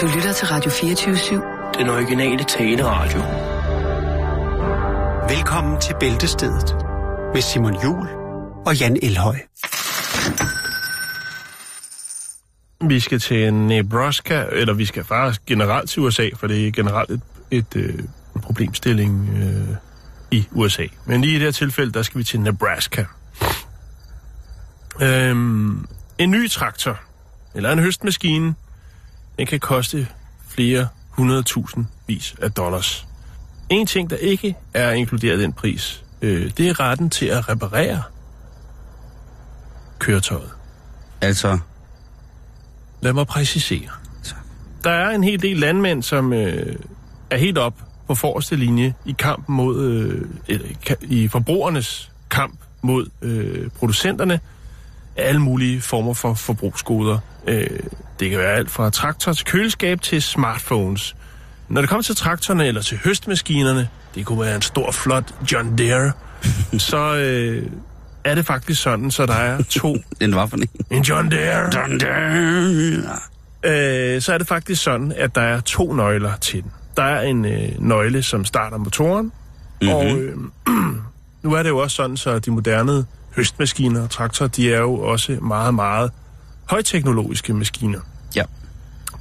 Du lytter til Radio 24-7. Den originale taleradio. Velkommen til Bæltestedet med Simon Jul og Jan Elhøj. Vi skal til Nebraska, eller vi skal faktisk generelt til USA, for det er generelt et, et, øh, problemstilling øh, i USA. Men lige i det her tilfælde, der skal vi til Nebraska. Øhm, en ny traktor, eller en høstmaskine, den kan koste flere hundredtusind vis af dollars. En ting, der ikke er inkluderet i den pris, øh, det er retten til at reparere køretøjet. Altså, Lad mig præcisere. Der er en hel del landmænd, som øh, er helt op på forreste linje i kampen mod, øh, i forbrugernes kamp mod øh, producenterne af alle mulige former for forbrugsgoder. Øh, det kan være alt fra traktor til køleskab til smartphones. Når det kommer til traktorerne eller til høstmaskinerne, det kunne være en stor, flot John Deere, så øh, er det faktisk sådan, så der er to... den var for en. En John Deere! Dun, dun. øh, så er det faktisk sådan, at der er to nøgler til den. Der er en øh, nøgle, som starter motoren, mm-hmm. og øh, nu er det jo også sådan, så de moderne høstmaskiner og traktorer, de er jo også meget, meget højteknologiske maskiner. Ja.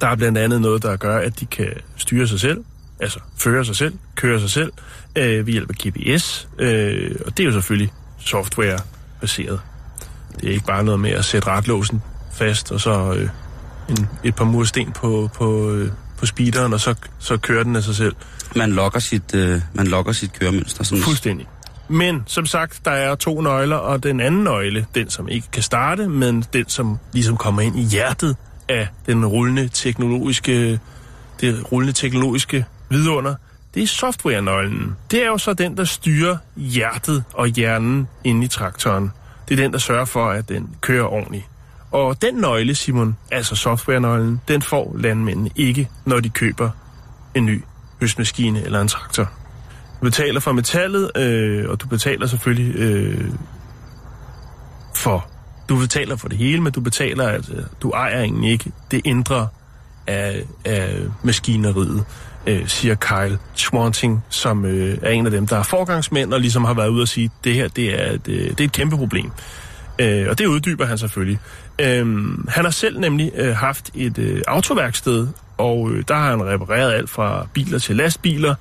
Der er blandt andet noget, der gør, at de kan styre sig selv, altså føre sig selv, køre sig selv, øh, ved hjælp af GPS, øh, og det er jo selvfølgelig software-baseret. Det er ikke bare noget med at sætte retlåsen fast, og så øh, en, et par mursten på, på, øh, på speederen, og så, så kører den af sig selv. Man lokker sit, øh, man lokker sit køremønster. Sådan, Fuldstændig. Men som sagt, der er to nøgler, og den anden nøgle, den som ikke kan starte, men den som ligesom kommer ind i hjertet af den rullende teknologiske, det rullende teknologiske vidunder, det er software-nøglen. Det er jo så den, der styrer hjertet og hjernen inde i traktoren. Det er den, der sørger for, at den kører ordentligt. Og den nøgle, Simon, altså software-nøglen, den får landmændene ikke, når de køber en ny høstmaskine eller en traktor. Du betaler for metallet, øh, og du betaler selvfølgelig øh, for... Du betaler for det hele, men du betaler, altså, du ejer egentlig ikke det indre af, af maskineriet, øh, siger Kyle Swanting, som øh, er en af dem, der er forgangsmænd, og ligesom har været ude og sige, det her det er, et, øh, det er et kæmpe problem. Øh, og det uddyber han selvfølgelig. Øh, han har selv nemlig øh, haft et øh, autoværksted, og øh, der har han repareret alt fra biler til lastbiler,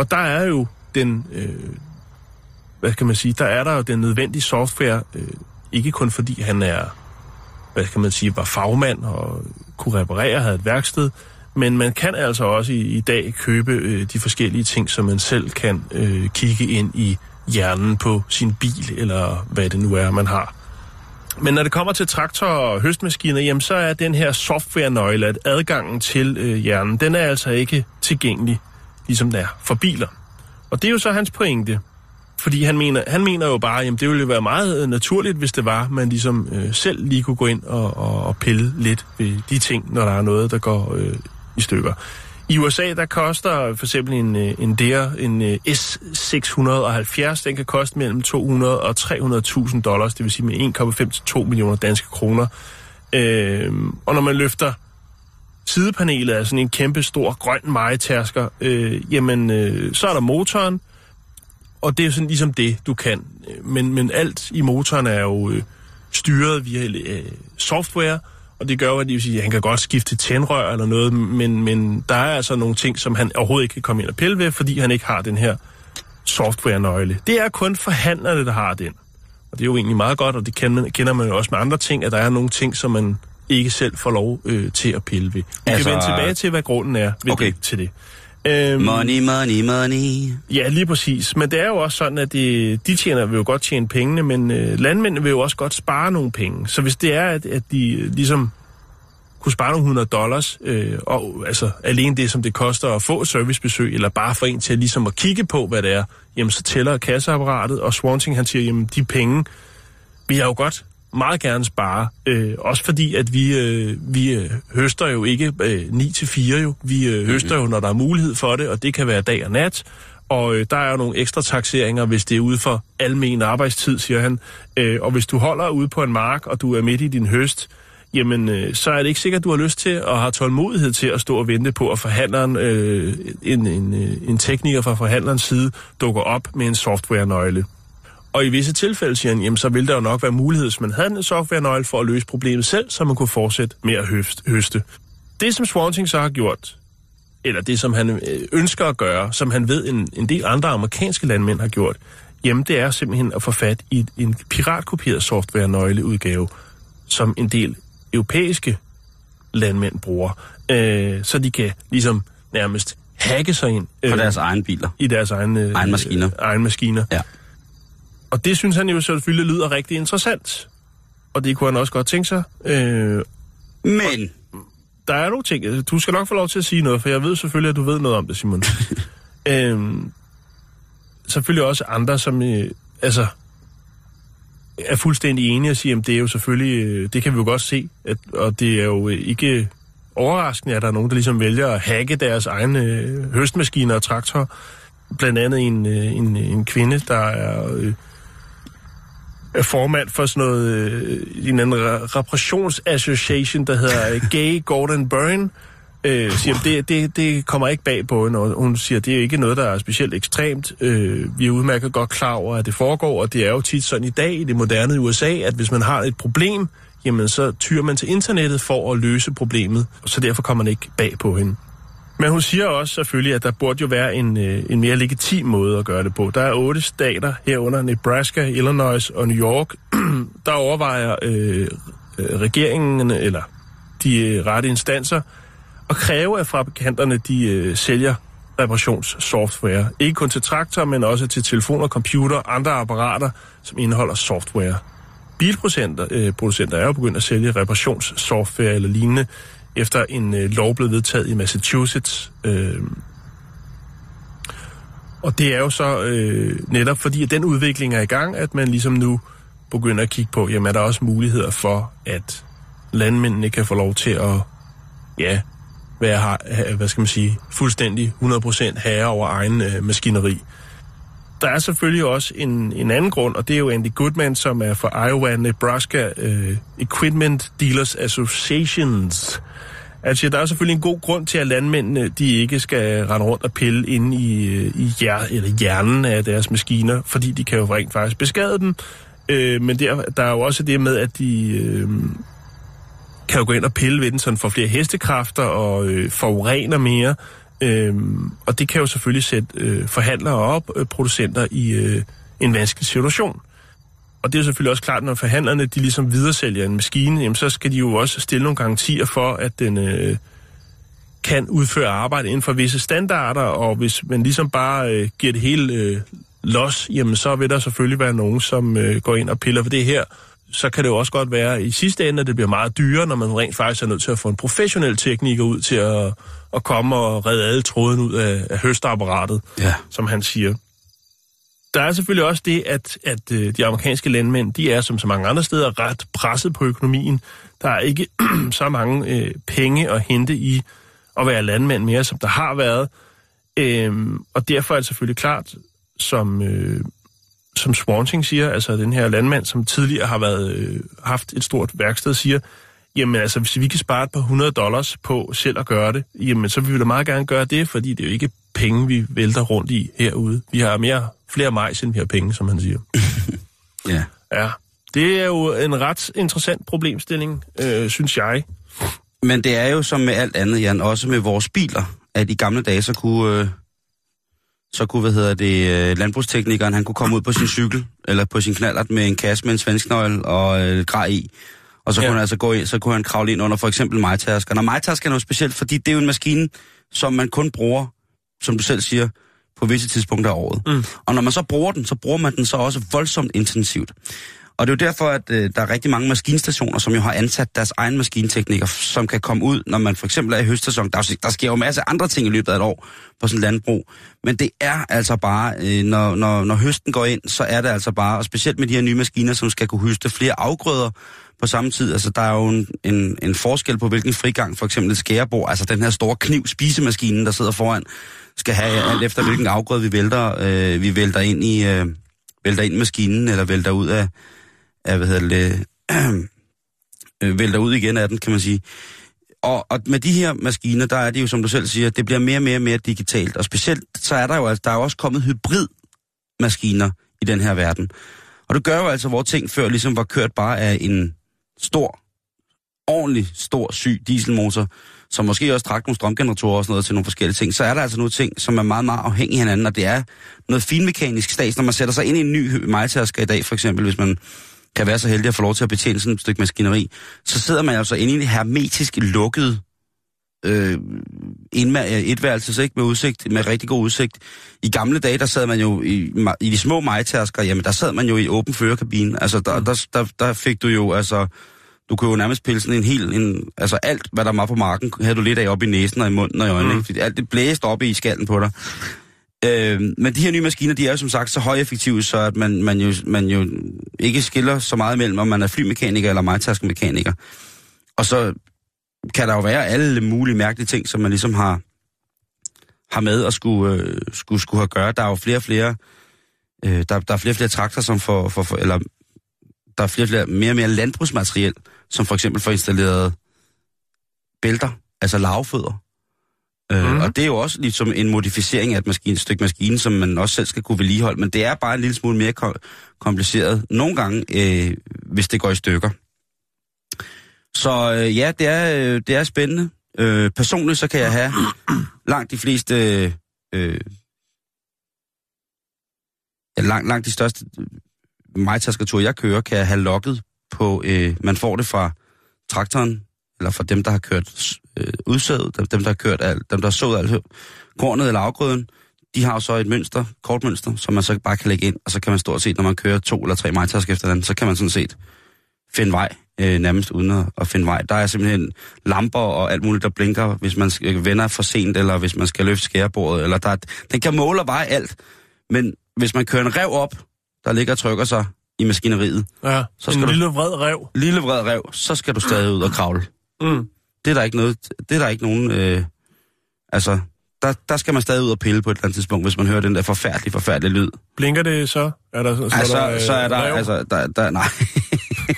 og der er jo den, øh, hvad kan man sige, der er der jo den nødvendige software, øh, ikke kun fordi han er, hvad kan man sige, var fagmand og kunne reparere, havde et værksted, men man kan altså også i, i dag købe øh, de forskellige ting, som man selv kan øh, kigge ind i hjernen på sin bil, eller hvad det nu er, man har. Men når det kommer til traktor og høstmaskiner, jamen så er den her software-nøgle, at adgangen til øh, hjernen, den er altså ikke tilgængelig, ligesom den er for biler. Og det er jo så hans pointe. Fordi han mener, han mener jo bare, at det ville jo være meget øh, naturligt, hvis det var, man ligesom øh, selv lige kunne gå ind og, og, og pille lidt ved de ting, når der er noget, der går øh, i stykker. I USA, der koster for eksempel en, øh, en der, en øh, S670, den kan koste mellem 200 og 300.000 dollars, det vil sige med 1,5 til 2 millioner danske kroner. Øh, og når man løfter sidepanelet er sådan en kæmpe stor grøn mejetærsker, øh, jamen øh, så er der motoren, og det er sådan ligesom det, du kan. Men, men alt i motoren er jo øh, styret via øh, software, og det gør jo, at, det vil sige, at han kan godt skifte tændrør eller noget, men, men der er altså nogle ting, som han overhovedet ikke kan komme ind og pille ved, fordi han ikke har den her software-nøgle. Det er kun forhandlerne, der har den. Og det er jo egentlig meget godt, og det kender man jo også med andre ting, at der er nogle ting, som man ikke selv får lov øh, til at pille ved. Vi Altså- kan vende tilbage til, hvad grunden er ved Okay. det, til det. Øhm, Money, money, money. Ja, lige præcis. Men det er jo også sådan, at det, de tjener vil jo godt tjene pengene, men øh, landmændene vil jo også godt spare nogle penge. Så hvis det er, at, at de øh, ligesom kunne spare nogle 100 dollars, øh, og altså alene det, som det koster at få servicebesøg, eller bare for en til at, ligesom at kigge på, hvad det er, jamen så tæller kasseapparatet, og Swanting han siger, jamen de penge vil jeg jo godt meget gerne spare. Øh, også fordi, at vi, øh, vi øh, høster jo ikke øh, 9 til 4 jo. Vi øh, høster jo, når der er mulighed for det, og det kan være dag og nat. Og øh, der er jo nogle ekstra taxeringer, hvis det er ude for almen arbejdstid, siger han. Øh, og hvis du holder ude på en mark, og du er midt i din høst, jamen øh, så er det ikke sikkert, at du har lyst til og har tålmodighed til at stå og vente på, at forhandleren, øh, en, en, øh, en tekniker fra forhandlerens side dukker op med en software-nøgle. Og i visse tilfælde, siger han, jamen, så vil der jo nok være mulighed, hvis man havde en software-nøgle for at løse problemet selv, så man kunne fortsætte med at høst, høste. Det, som Swanting så har gjort, eller det, som han øh, ønsker at gøre, som han ved, en, en del andre amerikanske landmænd har gjort, jamen det er simpelthen at få fat i en piratkopieret software-nøgleudgave, som en del europæiske landmænd bruger, øh, så de kan ligesom nærmest hacke sig ind øh, på deres egen biler. I deres egen, øh, egen maskiner. Øh, egen maskiner. Ja. Og det synes han jo selvfølgelig lyder rigtig interessant. Og det kunne han også godt tænke sig. Øh, Men... Der er nogle ting. Du skal nok få lov til at sige noget, for jeg ved selvfølgelig, at du ved noget om det, Simon. øh, selvfølgelig også andre, som øh, altså, er fuldstændig enige og siger, at det er jo selvfølgelig, øh, det kan vi jo godt se, at, og det er jo ikke overraskende, at der er nogen, der ligesom vælger at hacke deres egne øh, høstmaskiner og traktorer. Blandt andet en, øh, en, en kvinde, der er, øh, er Øh, formand for sådan noget, øh, en anden reparationsassociation, der hedder øh, Gay Gordon Byrne, øh, siger, det, det, det kommer ikke bag på hende, og hun siger, det er ikke noget, der er specielt ekstremt. Øh, vi er udmærket godt klar over, at det foregår, og det er jo tit sådan i dag i det moderne USA, at hvis man har et problem, jamen så tyrer man til internettet for at løse problemet, så derfor kommer man ikke bag på hende. Men hun siger også selvfølgelig, at der burde jo være en, øh, en mere legitim måde at gøre det på. Der er otte stater herunder Nebraska, Illinois og New York, der overvejer øh, øh, regeringen eller de øh, rette instanser at kræve, at fabrikanterne de øh, sælger reparationssoftware. Ikke kun til traktorer, men også til telefoner, computer og andre apparater, som indeholder software. Bilproducenter øh, producenter er jo begyndt at sælge reparationssoftware eller lignende, efter en øh, lov blev vedtaget i Massachusetts. Øh, og det er jo så øh, netop fordi, at den udvikling er i gang, at man ligesom nu begynder at kigge på, jamen er der også muligheder for, at landmændene kan få lov til at ja, være, hvad skal man sige, fuldstændig 100% herre over egen øh, maskineri. Der er selvfølgelig også en, en anden grund, og det er jo Andy Goodman, som er fra Iowa Nebraska øh, Equipment Dealers Associations. Altså, der er selvfølgelig en god grund til, at landmændene de ikke skal rende rundt og pille ind i, øh, i hjer, eller hjernen af deres maskiner, fordi de kan jo rent faktisk beskade dem. Øh, men der, der er jo også det med, at de... Øh, kan jo gå ind og pille ved den, så den får flere hestekræfter og øh, forurener mere. Øhm, og det kan jo selvfølgelig sætte øh, forhandlere op, øh, producenter i øh, en vanskelig situation. Og det er selvfølgelig også klart, når forhandlerne de ligesom videresælger en maskine, jamen, så skal de jo også stille nogle garantier for, at den øh, kan udføre arbejde inden for visse standarder, og hvis man ligesom bare øh, giver det hele øh, los, jamen så vil der selvfølgelig være nogen, som øh, går ind og piller for det her, så kan det jo også godt være i sidste ende, at det bliver meget dyrere, når man rent faktisk er nødt til at få en professionel tekniker ud til at, at komme og redde alle tråden ud af, af høstapparatet, ja. som han siger. Der er selvfølgelig også det, at, at øh, de amerikanske landmænd, de er som så mange andre steder ret presset på økonomien. Der er ikke så mange øh, penge at hente i at være landmand mere, som der har været. Øhm, og derfor er det selvfølgelig klart, som, øh, som Swanting siger, altså den her landmand, som tidligere har været, øh, haft et stort værksted, siger, jamen altså, hvis vi kan spare et par hundrede dollars på selv at gøre det, jamen så vil vi da meget gerne gøre det, fordi det er jo ikke penge, vi vælter rundt i herude. Vi har mere, flere majs, end vi har penge, som han siger. ja. Ja, det er jo en ret interessant problemstilling, øh, synes jeg. Men det er jo som med alt andet, Jan, også med vores biler, at i gamle dage, så kunne, øh, så kunne, hvad hedder det, øh, landbrugsteknikeren, han kunne komme ud på sin cykel, eller på sin knallert med en kasse med en svensknøgle og øh, grej i. Og så ja. kunne han altså gå ind, så kunne han kravle ind under for eksempel majtasker. Og majtasker er noget specielt, fordi det er jo en maskine, som man kun bruger, som du selv siger, på visse tidspunkter af året. Mm. Og når man så bruger den, så bruger man den så også voldsomt intensivt. Og det er jo derfor, at øh, der er rigtig mange maskinstationer, som jo har ansat deres egen maskintekniker, som kan komme ud, når man for eksempel er i høstsæson. Der, der sker jo masser masse andre ting i løbet af et år på sådan en landbrug. Men det er altså bare, øh, når, når, når høsten går ind, så er det altså bare, og specielt med de her nye maskiner, som skal kunne høste flere afgrøder på samme tid. Altså, der er jo en, en, en forskel på, hvilken frigang for eksempel et skærebord, altså den her store kniv, spisemaskinen, der sidder foran, skal have alt efter, hvilken afgrøde vi vælter, øh, vi vælter ind i, øh, vælter ind i maskinen, eller vælter ud af, er, hvad hedder det, øh, vælter ud igen af den, kan man sige. Og, og med de her maskiner, der er det jo, som du selv siger, det bliver mere og mere og mere digitalt. Og specielt, så er der jo, altså, der er jo også kommet hybridmaskiner i den her verden. Og det gør jo altså, hvor ting før ligesom var kørt bare af en stor, ordentlig stor syg dieselmotor, som måske også trak nogle strømgeneratorer og sådan noget til nogle forskellige ting, så er der altså nogle ting, som er meget, meget afhængige af hinanden, og det er noget finmekanisk stats, når man sætter sig ind i en ny majtasker i dag, for eksempel, hvis man kan være så heldig at få lov til at betjene sådan et stykke maskineri, så sidder man altså inde i en hermetisk lukket øh, etværelses, ikke med udsigt, med rigtig god udsigt. I gamle dage, der sad man jo i, i de små majtasker, jamen der sad man jo i åben førerkabine. Altså der, der, der, der fik du jo, altså, du kunne jo nærmest pille sådan en hel, en, altså alt, hvad der var på marken, havde du lidt af op i næsen og i munden og i øjnene, mm. Fordi alt det blæste op i skallen på dig. Øh, men de her nye maskiner, de er jo som sagt så højeffektive, så at man, man, jo, man jo ikke skiller så meget mellem, om man er flymekaniker eller majtaskemekaniker. Og så kan der jo være alle mulige mærkelige ting, som man ligesom har, har med at skulle, øh, skulle, skulle have gøre. Der er jo flere og flere, øh, der, der er flere og flere traktorer, som får, for, for, eller der er flere og flere, mere og mere landbrugsmateriel, som for eksempel får installeret bælter, altså lavfødder. Mm. Øh, mhm. og det er jo også ligesom en modificering af et, maskine, et stykke maskine, som man også selv skal kunne vedligeholde, men det er bare en lille smule mere kom- kompliceret nogle gange, øh, hvis det går i stykker. Så øh, ja, det er, øh, det er spændende. Øh, personligt så kan jeg have langt de fleste... Øh, ja, langt, langt de største majtaskerture, jeg kører, kan jeg have logget på... Øh, man får det fra traktoren, eller fra dem, der har kørt øh, udsædet, dem, dem, der har kørt alt, dem, der har sået alt kornet eller afgrøden, de har jo så et mønster, kortmønster, som man så bare kan lægge ind, og så kan man stort set, når man kører to eller tre majtasker efter den, så kan man sådan set finde vej øh, nærmest uden at, at finde vej. Der er simpelthen lamper og alt muligt, der blinker, hvis man vender for sent, eller hvis man skal løfte skærebordet, eller der, den kan måle og veje alt. Men hvis man kører en rev op, der ligger og trykker sig i maskineriet. Ja, så skal en lille vred rev. Lille vred rev, så skal du stadig ud og kravle. Mm. Det er der ikke noget, det er der ikke nogen, øh, altså, der, der skal man stadig ud og pille på et eller andet tidspunkt, hvis man hører den der forfærdelige, forfærdelige lyd. Blinker det så? Er der, så, altså, der, øh, så er der, rev? altså, der, der, nej.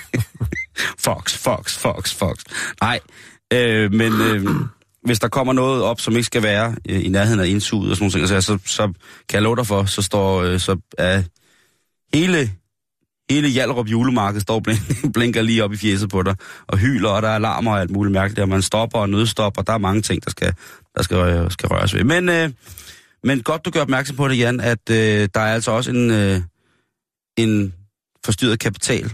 fox, fox, fox, fox. Nej, øh, men øh, hvis der kommer noget op, som ikke skal være øh, i nærheden af indsuget og sådan noget, så, så, så kan jeg love dig for, så står, øh, så er hele hele Hjalrup julemarked står og blinker lige op i fjeset på dig, og hyler, og der er alarmer og alt muligt mærkeligt, og man stopper og nødstopper, der er mange ting, der skal, der skal, skal røres ved. Men, øh, men godt, du gør opmærksom på det, Jan, at øh, der er altså også en, øh, en forstyrret kapital,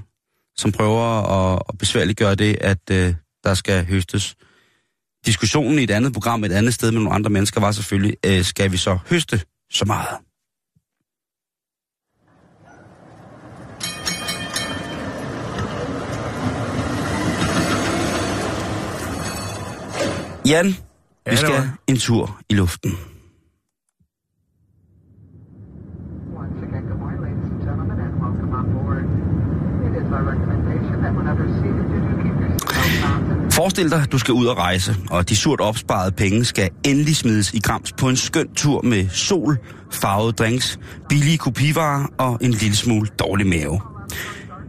som prøver at, at besværliggøre det, at øh, der skal høstes. Diskussionen i et andet program, et andet sted med nogle andre mennesker, var selvfølgelig, øh, skal vi så høste så meget? Jan, ja, vi skal en tur i luften. Forestil dig, du skal ud og rejse, og de surt opsparede penge skal endelig smides i grams på en skøn tur med sol, farvede drinks, billige kopivarer og en lille smule dårlig mave.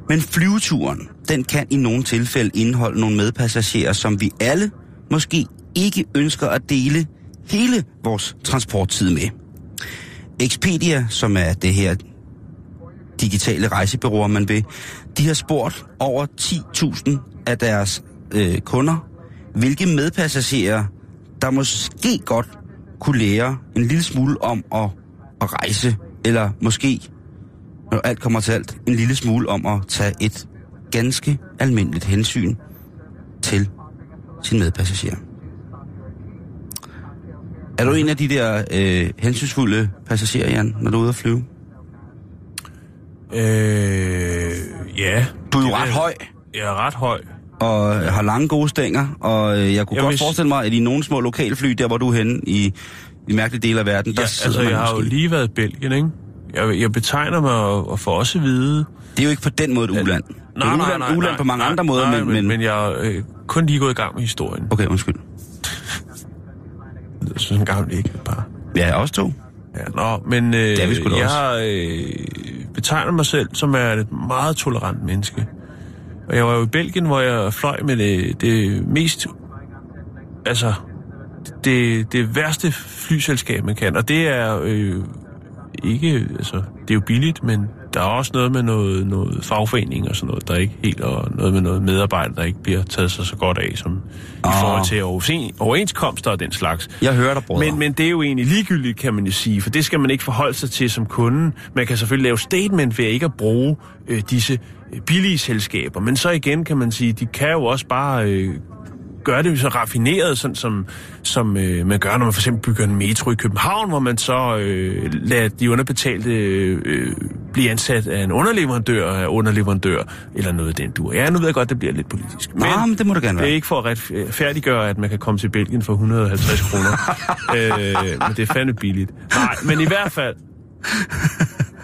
Men flyveturen, den kan i nogle tilfælde indeholde nogle medpassagerer, som vi alle måske ikke ønsker at dele hele vores transporttid med. Expedia, som er det her digitale rejsebureauer, man vil, de har spurgt over 10.000 af deres øh, kunder, hvilke medpassagerer, der måske godt kunne lære en lille smule om at, at rejse, eller måske, når alt kommer til alt, en lille smule om at tage et ganske almindeligt hensyn til sin medpassager. Er du en af de der øh, hensynsfulde passagerer, Jan, når du er ude at flyve? Øh, ja. Du er jo ret høj. Jeg er ret høj. Og ja. har lange gode stænger, og øh, jeg kunne jeg godt forestille mig, at i nogle små lokalfly, der hvor du er henne i i mærkelige dele af verden, der ja, altså, jeg har måske. jo lige været i Belgien, ikke? Jeg, jeg betegner mig og, og får også at vide... Det er jo ikke på den måde et uland. Er Nej, nej, uland, nej, uland nej, på mange nej, andre måder, nej, men... men, men jeg er øh, kun lige gået i gang med historien. Okay, undskyld. Jeg synes en gammel ikke par. Ja, også to. Ja, nå, men øh, er vi jeg øh, betegner mig selv som er et meget tolerant menneske. Og jeg var jo i Belgien, hvor jeg fløj med det, det mest... Altså, det, det værste flyselskab, man kan. Og det er øh, ikke... Altså, det er jo billigt, men der er også noget med noget, noget fagforening og sådan noget, der ikke helt... Og noget med noget medarbejder, der ikke bliver taget sig så godt af, som oh. i forhold til overens- overenskomster og den slags. Jeg hører dig, bror. Men, men det er jo egentlig ligegyldigt, kan man jo sige, for det skal man ikke forholde sig til som kunde. Man kan selvfølgelig lave statement ved ikke at bruge øh, disse øh, billige selskaber, men så igen kan man sige, de kan jo også bare øh, gøre det så raffineret, sådan som, som øh, man gør, når man for eksempel bygger en metro i København, hvor man så øh, lader de underbetalte øh, blive ansat af en underleverandør af underleverandør, eller noget af den dur. Ja, nu ved jeg godt, det bliver lidt politisk. Men, Nå, men det må det gerne det er være. ikke for at retfærdiggøre, at man kan komme til Belgien for 150 kroner. øh, men det er fandme billigt. Nej, men i hvert fald,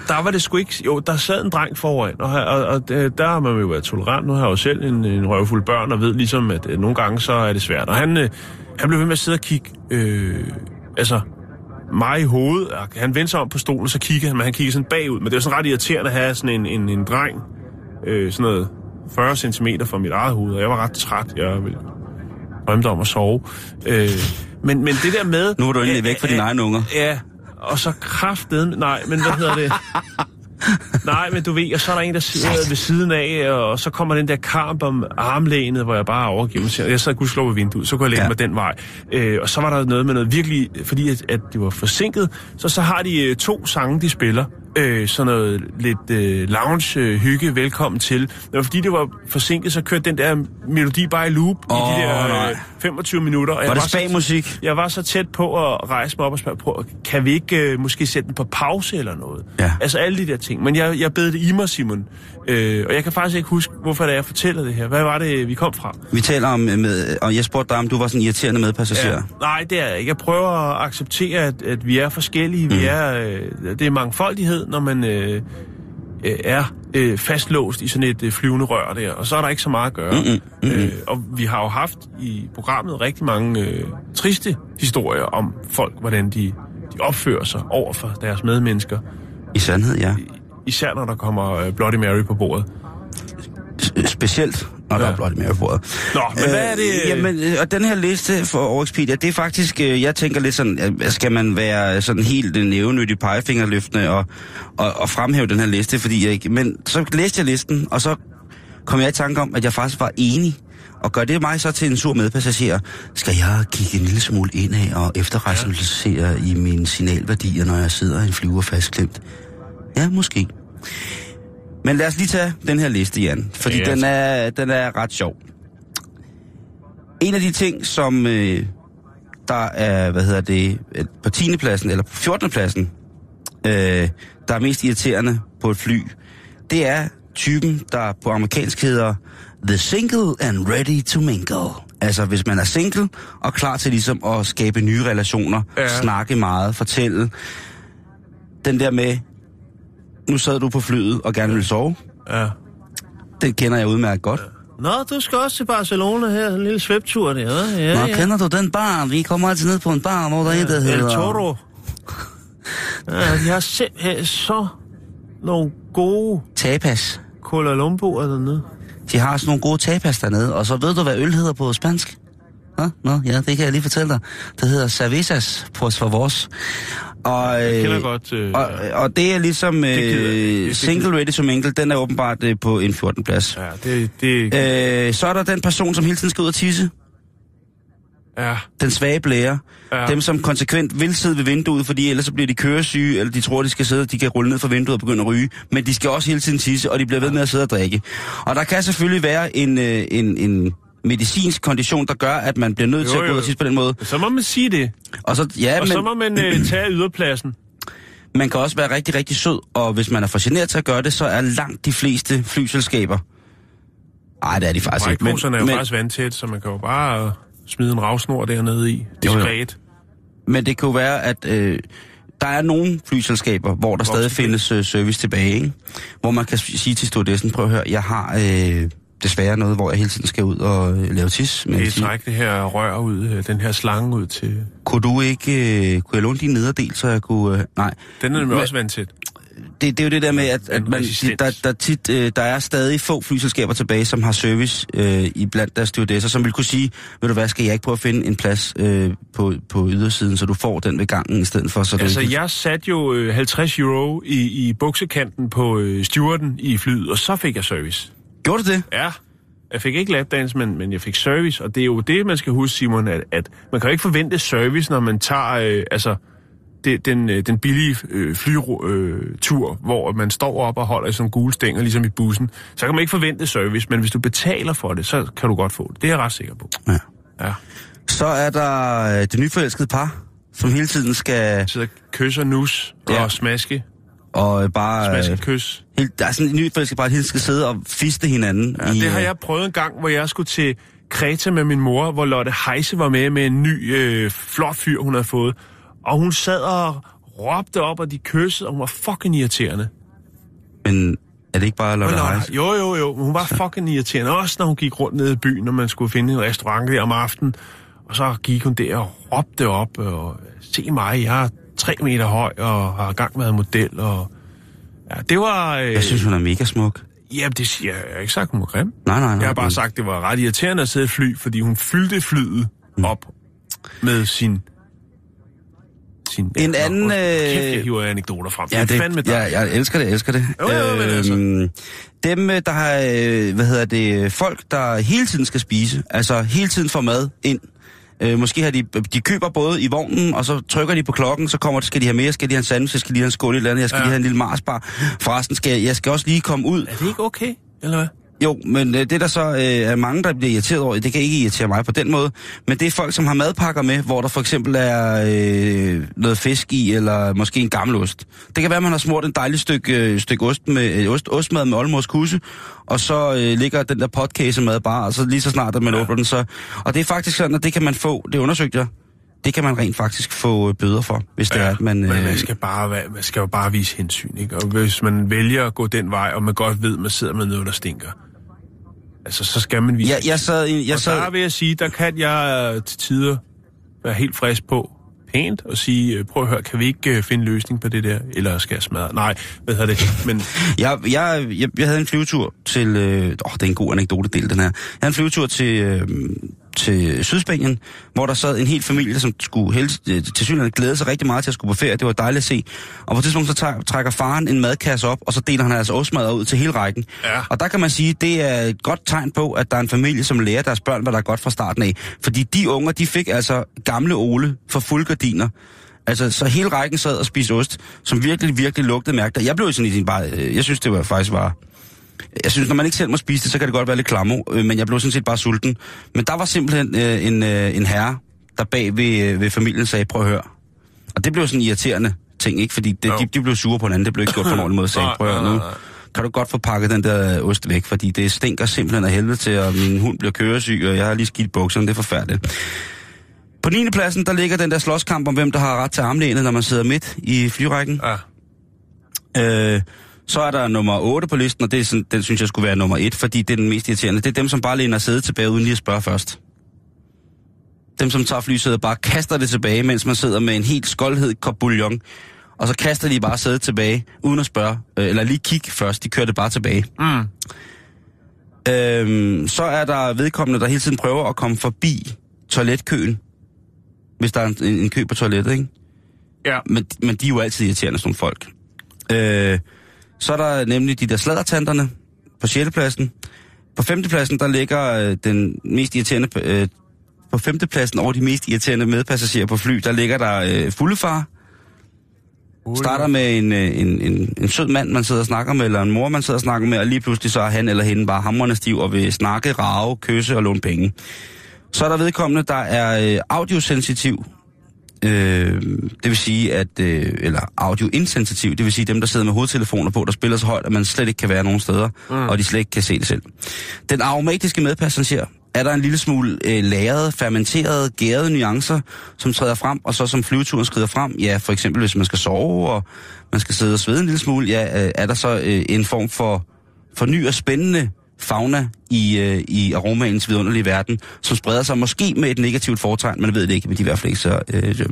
der var det sgu ikke... Jo, der sad en dreng foran, og, og, og det- der har man jo været tolerant. Nu har jeg jo selv en, en røvfuld børn, og ved ligesom, at øh, nogle gange så er det svært. Og han, øh, han blev ved med at sidde og kigge... Øh, altså, mig i hovedet. og Han vendte sig om på stolen, så kiggede han, men han kiggede sådan bagud. Men det var sådan ret irriterende at have sådan en, en, en dreng, øh, sådan noget 40 cm fra mit eget hoved, og jeg var ret træt. Jeg ville drømte om at sove. Øh, men, men det der med... Nu er du endelig væk fra dine egne unger. Ja, og så kraftede... Nej, men hvad hedder det? Nej, men du ved, og så er der en, der sidder ved siden af, og så kommer den der kamp om armlænet, hvor jeg bare overgiver mig. Jeg sad gudskelov ved vinduet, så kunne jeg lægge Ja. ja. mig den vej. Øh, og så var der noget med noget virkelig, fordi at, at det var forsinket, så så har de øh, to sange, de spiller. Øh, sådan noget lidt øh, lounge øh, velkommen til. Det var fordi, det var forsinket, så kørte den der melodi bare i loop Åh, i de der nej. øh, 25 minutter. Og Var jeg det så- spagmusik? jeg var så tæt på at rejse mig op og spørge, prøv, kan vi ikke øh, måske sætte den på pause eller noget? Ja. Altså alle de der ting. Men jeg, jeg bed det i mig, Simon. Øh, og jeg kan faktisk ikke huske, hvorfor det er, jeg fortæller det her. Hvad var det, vi kom fra? Vi taler om, øh, med, og jeg spurgte dig, om du var sådan en irriterende medpassager. Ja. Nej, det er jeg ikke. Jeg prøver at acceptere, at, at vi er forskellige. Vi er, øh, det er mangfoldighed, når man øh, øh, er øh, fastlåst i sådan et øh, flyvende rør der. Og så er der ikke så meget at gøre. Mm-mm. Øh, og vi har jo haft i programmet rigtig mange øh, triste historier om folk, hvordan de, de opfører sig over for deres medmennesker. I sandhed, ja. Især når der kommer øh, Bloody Mary på bordet. S- Specielt, når ja. der er blot mere på bordet. Nå, men hvad er det... Jamen, øh, og den her liste for Overexpedia, det er faktisk, øh, jeg tænker lidt sådan, øh, skal man være sådan helt en nævenyttig pegefingerløftende og, og, og fremhæve den her liste, fordi jeg ikke... Men så læste jeg listen, og så kom jeg i tanke om, at jeg faktisk var enig. Og gør det mig så til en sur medpassager, skal jeg kigge en lille smule indad og efterrationalisere ja. i mine signalværdier, når jeg sidder i en flyver fastklemt? Ja, måske. Men lad os lige tage den her liste, Jan, fordi Ja, den, er, den er ret sjov. En af de ting, som øh, der er, hvad hedder det, øh, på 10. pladsen, eller på 14. pladsen, øh, der er mest irriterende på et fly, det er typen, der på amerikansk hedder The Single and Ready to Mingle. Altså hvis man er single og klar til ligesom at skabe nye relationer. Ja. snakke meget, fortælle. Den der med, nu sad du på flyet og gerne ville sove, Ja. den kender jeg udmærket godt. Nå, du skal også til Barcelona her, en lille svøbtur der, ja, Nå, kender du den bar? Vi kommer altid ned på en bar, hvor der er en, der El hedder... Toro. Ja, de har simpelthen så nogle gode Tapas. Kuala Lumpur dernede. De har sådan nogle gode tapas dernede, og så ved du, hvad øl hedder på spansk? Nå, nå, ja, det kan jeg lige fortælle dig. Det hedder cervezas på favors. Og, Jeg kender øh, godt... Øh, og, og det er ligesom gider. Det- øh, det single ready to mingle, den er åbenbart øh, på en 14. plads. ja, det... det Øh, så er der den person, som hele tiden skal ud og tisse. ja, Den svage blære. Ja. Dem, som konsekvent vil sidde ved vinduet, fordi ellers så bliver de køresyge, eller de tror, de skal sidde, de kan rulle ned fra vinduet og begynde at ryge. Men de skal også hele tiden tisse, og de bliver ved med at sidde og drikke. Og der kan selvfølgelig være en, øh, en, en medicinsk kondition, der gør, at man bliver nødt Jo, til at gå ud og tisse på den måde. så må man sige det. Og så, ja, Og men så må man øh, tage yderpladsen. man kan også være rigtig, rigtig sød, og hvis man er for generet til at gøre det, så er langt de fleste flyselskaber... Ej, det er de faktisk ikke. Brækposerne er jo faktisk vandtæt, så man kan jo bare øh, smide en ravsnor dernede i. Jo. Diskret. Men det kan jo være, at øh, der er nogle flyselskaber, hvor der stadig Voksenfly. findes øh, service tilbage, ikke? Hvor man kan sige til stewardessen, prøv at høre, jeg har øh, desværre noget, hvor jeg hele tiden skal ud og øh, lave tis. Men Det træk det her rør ud, øh, den her slange ud til... kunne du ikke, øh, kunne jeg låne din nederdel, så jeg kunne... Nej, Den er nemlig også vandtæt. det, det er jo det der med, at, at man, der, der, tit, øh, der er stadig få flyselskaber tilbage, som har service øh, i blandt deres stewardesser, som vil kunne sige, ved du hvad, skal jeg ikke prøve at finde en plads øh, på, på ydersiden, så du får den ved gangen i stedet for, så du Altså, ikke... jeg satte jo øh, 50 euro i, i buksekanten på øh, stewarden i flyet, og så fik jeg service. Gjorde du det? Ja, jeg fik ikke lapdance, men, men jeg fik service, og det er jo det, man skal huske, Simon, at, at man kan jo ikke forvente service, når man tager, øh, altså, det, den, øh, den billige øh, flytur, øh, tur, hvor man står op og holder i sådan gule stænger, ligesom i bussen, så kan man ikke forvente service, men hvis du betaler for det, så kan du godt få det. Det er jeg ret sikker på. Ja. Ja. Så er der øh, det nyforelskede par, som hele tiden skal Så kysser nus ja. og smaske, og øh, bare... smaske Øh, kys. helt, der er sådan en nyforelsket par, der hele skal sidde og fiste hinanden. Ja, i, det har øh, jeg prøvet en gang, hvor jeg skulle til Kreta med min mor, hvor Lotte Heise var med med en ny øh, flot fyr, hun havde fået. Og hun sad og råbte op, og de kyssede, og hun var fucking irriterende. Men er det ikke bare Lotte Heise? jo, jo, jo, hun var fucking irriterende. Også når hun gik rundt nede i byen, når man skulle finde en restaurant der om aftenen. Og så gik hun der og råbte op, og se mig, jeg tre meter høj, og har gang med en model, og... Ja, det var... Øh, Jeg synes, hun er mega smuk. Ja, det siger jeg. Jeg har ikke sagt, hun var grim. Nej, nej, nej. Jeg har bare men- sagt, det var ret irriterende at sidde i fly, fordi hun fyldte flyet op med sin... sin En anden, Nå, Kæft, øh, jeg hiver anekdoter frem. Ja, det fandme dig. ja, jeg elsker det, jeg elsker det. Jo, jo, men altså. Dem, øh, der har, øh, hvad hedder det, folk, der hele tiden skal spise, altså hele tiden får mad ind. Øh, måske har de, de køber både i vognen, og så trykker de på klokken, så kommer, skal de have mere, skal de have en sandwich, skal de have en skål et eller andet, jeg skal ja. lige have en lille marsbar. Forresten, skal jeg, jeg skal også lige komme ud. Er det ikke okay, eller hvad? Jo, men øh, det der så øh, er mange, der bliver irriteret over, det kan ikke irritere mig på den måde, men det er folk, som har madpakker med, hvor der for eksempel er øh, noget fisk i, eller måske en gammel ost. Det kan være, man har smurt en dejlig stykke, øh, stykke ost med, øh, ost, ostmad med oldmors kusse, og så øh, ligger den der potcase mad bare, og så lige så snart, at man ja. åbner den, så... Og det er faktisk sådan, at det kan man få, det undersøgte jeg, det kan man rent faktisk få øh, bøder for, hvis det er, at man... men Øh, man skal, bare, man skal jo bare vise hensyn, ikke? Og hvis man vælger at gå den vej, og man godt ved, at man sidder med noget, der stinker, altså, så skal man vise jeg, jeg sad... Jeg og sad der vil jeg sige, der kan jeg øh, til tider være helt frisk på pænt og sige, øh, prøv at høre, kan vi ikke øh, finde løsning på det der? Eller skal jeg smadre? Nej, hvad hedder det? Men Jeg, jeg, jeg, jeg havde en flyvetur til... Øh, åh, det er en god anekdote del, den her. Jeg havde en flyvetur til, øh, til Sydspanien, hvor der sad en hel familie, som skulle helst, øh, til synligheden glæde sig rigtig meget til at skulle på ferie. Det var dejligt at se. Og på et tidspunkt så tager, trækker faren en madkasse op, og så deler han altså ostmad ud til hele rækken. Ja. Og der kan man sige, det er et godt tegn på, at der er en familie, som lærer deres børn, hvad der er godt fra starten af. Fordi de unger, de fik altså gamle Ole for fuld gardiner. Altså, så hele rækken sad og spiste ost, som virkelig, virkelig lugtede mærkeligt. Jeg blev sådan i din bare... øh, Jeg synes, det var faktisk var... Jeg synes, når man ikke selv må spise det, så kan det godt være lidt klammer, øh, men jeg blev sådan set bare sulten. Men der var simpelthen øh, en, øh, en herre, der bag ved, øh, ved familien sagde, prøv at høre. Og det blev sådan en irriterende ting, ikke? Fordi det, de, de blev sure på hinanden, det blev ikke gjort på en ordentlig måde. Sagde, prøv at høre, nu kan du godt få pakket den der ost væk, fordi det stinker simpelthen af helvede til, og min hund bliver køresyg, og jeg har lige skidt bukserne, det er forfærdeligt. På 9. pladsen, der ligger den der slåskamp om, hvem der har ret til armlænet, når man sidder midt i flyrækken. ja, Øh, så er der nummer 8 på listen, og det er sådan, den synes jeg skulle være nummer 1, fordi det er den mest irriterende. Det er dem, som bare læner sædet tilbage, uden lige at spørge først. Dem, som tager flysædet og bare kaster det tilbage, mens man sidder med en helt skoldhed kop bouillon. Og så kaster de bare sædet tilbage, uden at spørge, øh, eller lige kigge først. De kører det bare tilbage. mm. Øhm, så er der vedkommende, der hele tiden prøver at komme forbi toiletkøen. Hvis der er en, en kø på toilettet, ikke? ja. men, men de er jo altid irriterende, nogle folk. Øh, så er der nemlig de der sladdertanterne på 6. pladsen. På 5. pladsen, der ligger øh, den mest irriterende... Øh, på 5. pladsen over de mest irriterende medpassagerer på fly, der ligger der øh, fuldefar. Starter med en, øh, en, en, en sød mand, man sidder og snakker med, eller en mor, man sidder og snakker med, og lige pludselig så er han eller hende bare hamrende stiv og vil snakke, rave, kysse og låne penge. Så er der vedkommende, der er øh, audiosensitiv. Øh, det vil sige, at... Øh, eller audioinsensitiv, det vil sige dem, der sidder med hovedtelefoner på, der spiller så højt, at man slet ikke kan være nogen steder, mm. og de slet ikke kan se det selv. Den aromatiske medpassager er der en lille smule øh, lagret, fermenteret, gærede nuancer, som træder frem, og så som flyveturen skrider frem, ja, for eksempel hvis man skal sove, og man skal sidde og svede en lille smule, ja, øh, er der så øh, en form for, for ny og spændende fauna i, øh, i aromaens vidunderlige verden, som spreder sig måske med et negativt fortegn, man ved det ikke, men de er i hvert fald ikke så... Øh,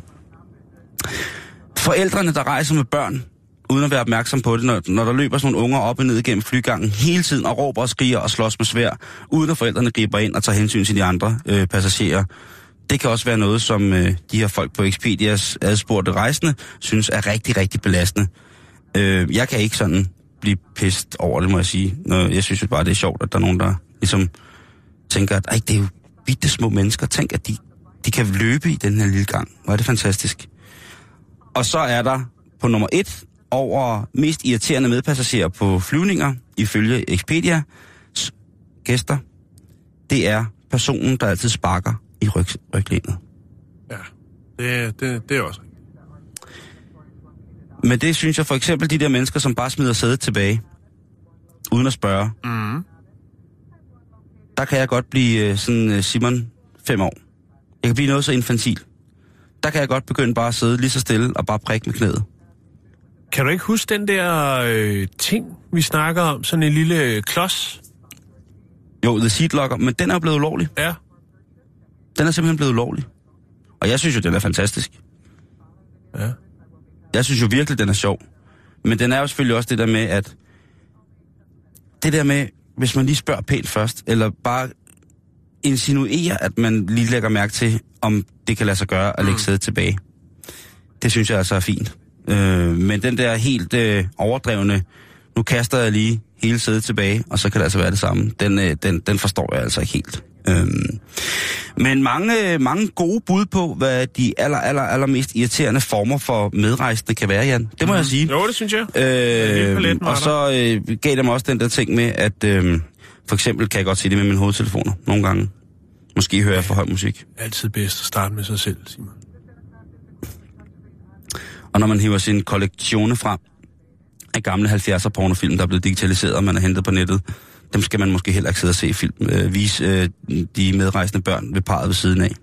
Forældrene, der rejser med børn uden at være opmærksom på det, når, når der løber sådan nogle unger op og ned igennem flygangen hele tiden og råber og skriger og slås med svær, uden at forældrene griber ind og tager hensyn til de andre øh, passagerer. Det kan også være noget, som øh, de her folk på Expedias adspurgte rejsende synes er rigtig, rigtig belastende. Øh, jeg kan ikke sådan blive pist over det, må jeg sige. Når jeg synes jo bare, det er sjovt, at der er nogen, der ligesom tænker, at Ej, det er jo bitte små mennesker. Tænk, at de, de kan løbe i den her lille gang. Hvor er det fantastisk. Og så er der på nummer et over mest irriterende medpassagerer på flyvninger, ifølge Expedia gæster. Det er personen, der altid sparker i ryg, ryglænet. Ja, det, det, det er også rigtigt. Men det synes jeg for eksempel de der mennesker, som bare smider sædet tilbage, uden at spørge. Mm. Der kan jeg godt blive øh, sådan øh, Simon fem år. Jeg kan blive noget så infantil. Der kan jeg godt begynde bare at sidde lige så stille og bare prikke med knæet. Kan du ikke huske den der øh, ting, vi snakker om? Sådan en lille øh, klods? Jo, The Seat Locker, men den er blevet ulovlig. Ja. Den er simpelthen blevet ulovlig. Og jeg synes jo, den er fantastisk. Ja. Jeg synes jo virkelig, den er sjov. Men den er jo selvfølgelig også det der med, at... Det der med, hvis man lige spørger pænt først, eller bare insinuerer, at man lige lægger mærke til, om det kan lade sig gøre at lægge sædet tilbage. Det synes jeg altså er fint. Øh, men den der helt øh, overdrevne, nu kaster jeg lige hele sædet tilbage, og så kan det altså være det samme, den, øh, den, den forstår jeg altså ikke helt. Øhm, men mange, mange gode bud på, hvad de aller, aller, aller mest irriterende former for medrejsende kan være, Jan. Det må mm. jeg sige. Jo, det synes jeg. Øh, var og så øh, gav det mig også den der ting med, at øh, for eksempel kan jeg godt se det med mine hovedtelefoner nogle gange. Måske hører jeg for høj musik. Altid bedst at starte med sig selv, Simon. Og når man hiver sin kollektioner frem af gamle 70'er pornofilm, der er blevet digitaliseret, og man er hentet på nettet, dem skal man måske heller ikke sidde og se film, øh, vise øh, de medrejsende børn ved parret ved siden af.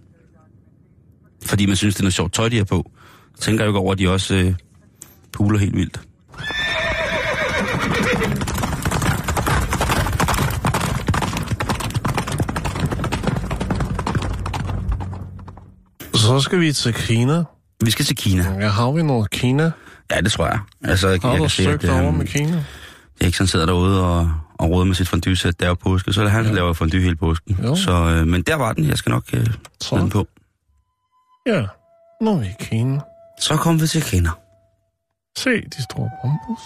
Fordi man synes, det er noget sjovt tøj, de har på. Så tænker jeg jo ikke over, at de også øh, puler helt vildt. Så skal vi til Kina. Vi skal til Kina. Ja, har vi noget Kina? Ja, det tror jeg. Altså, jeg, Har jeg du kan se, at søgt over øh, med Kina? Erik han sidder derude og, og råder med sit fondue-sæt, er jo påske, så er det han, der laver fondue hele påsken. Jo. Så, øh, men der var den, jeg skal nok øh, den på. Ja, nu er vi i Kina. Så kom vi til Kina. Se, de store bambus.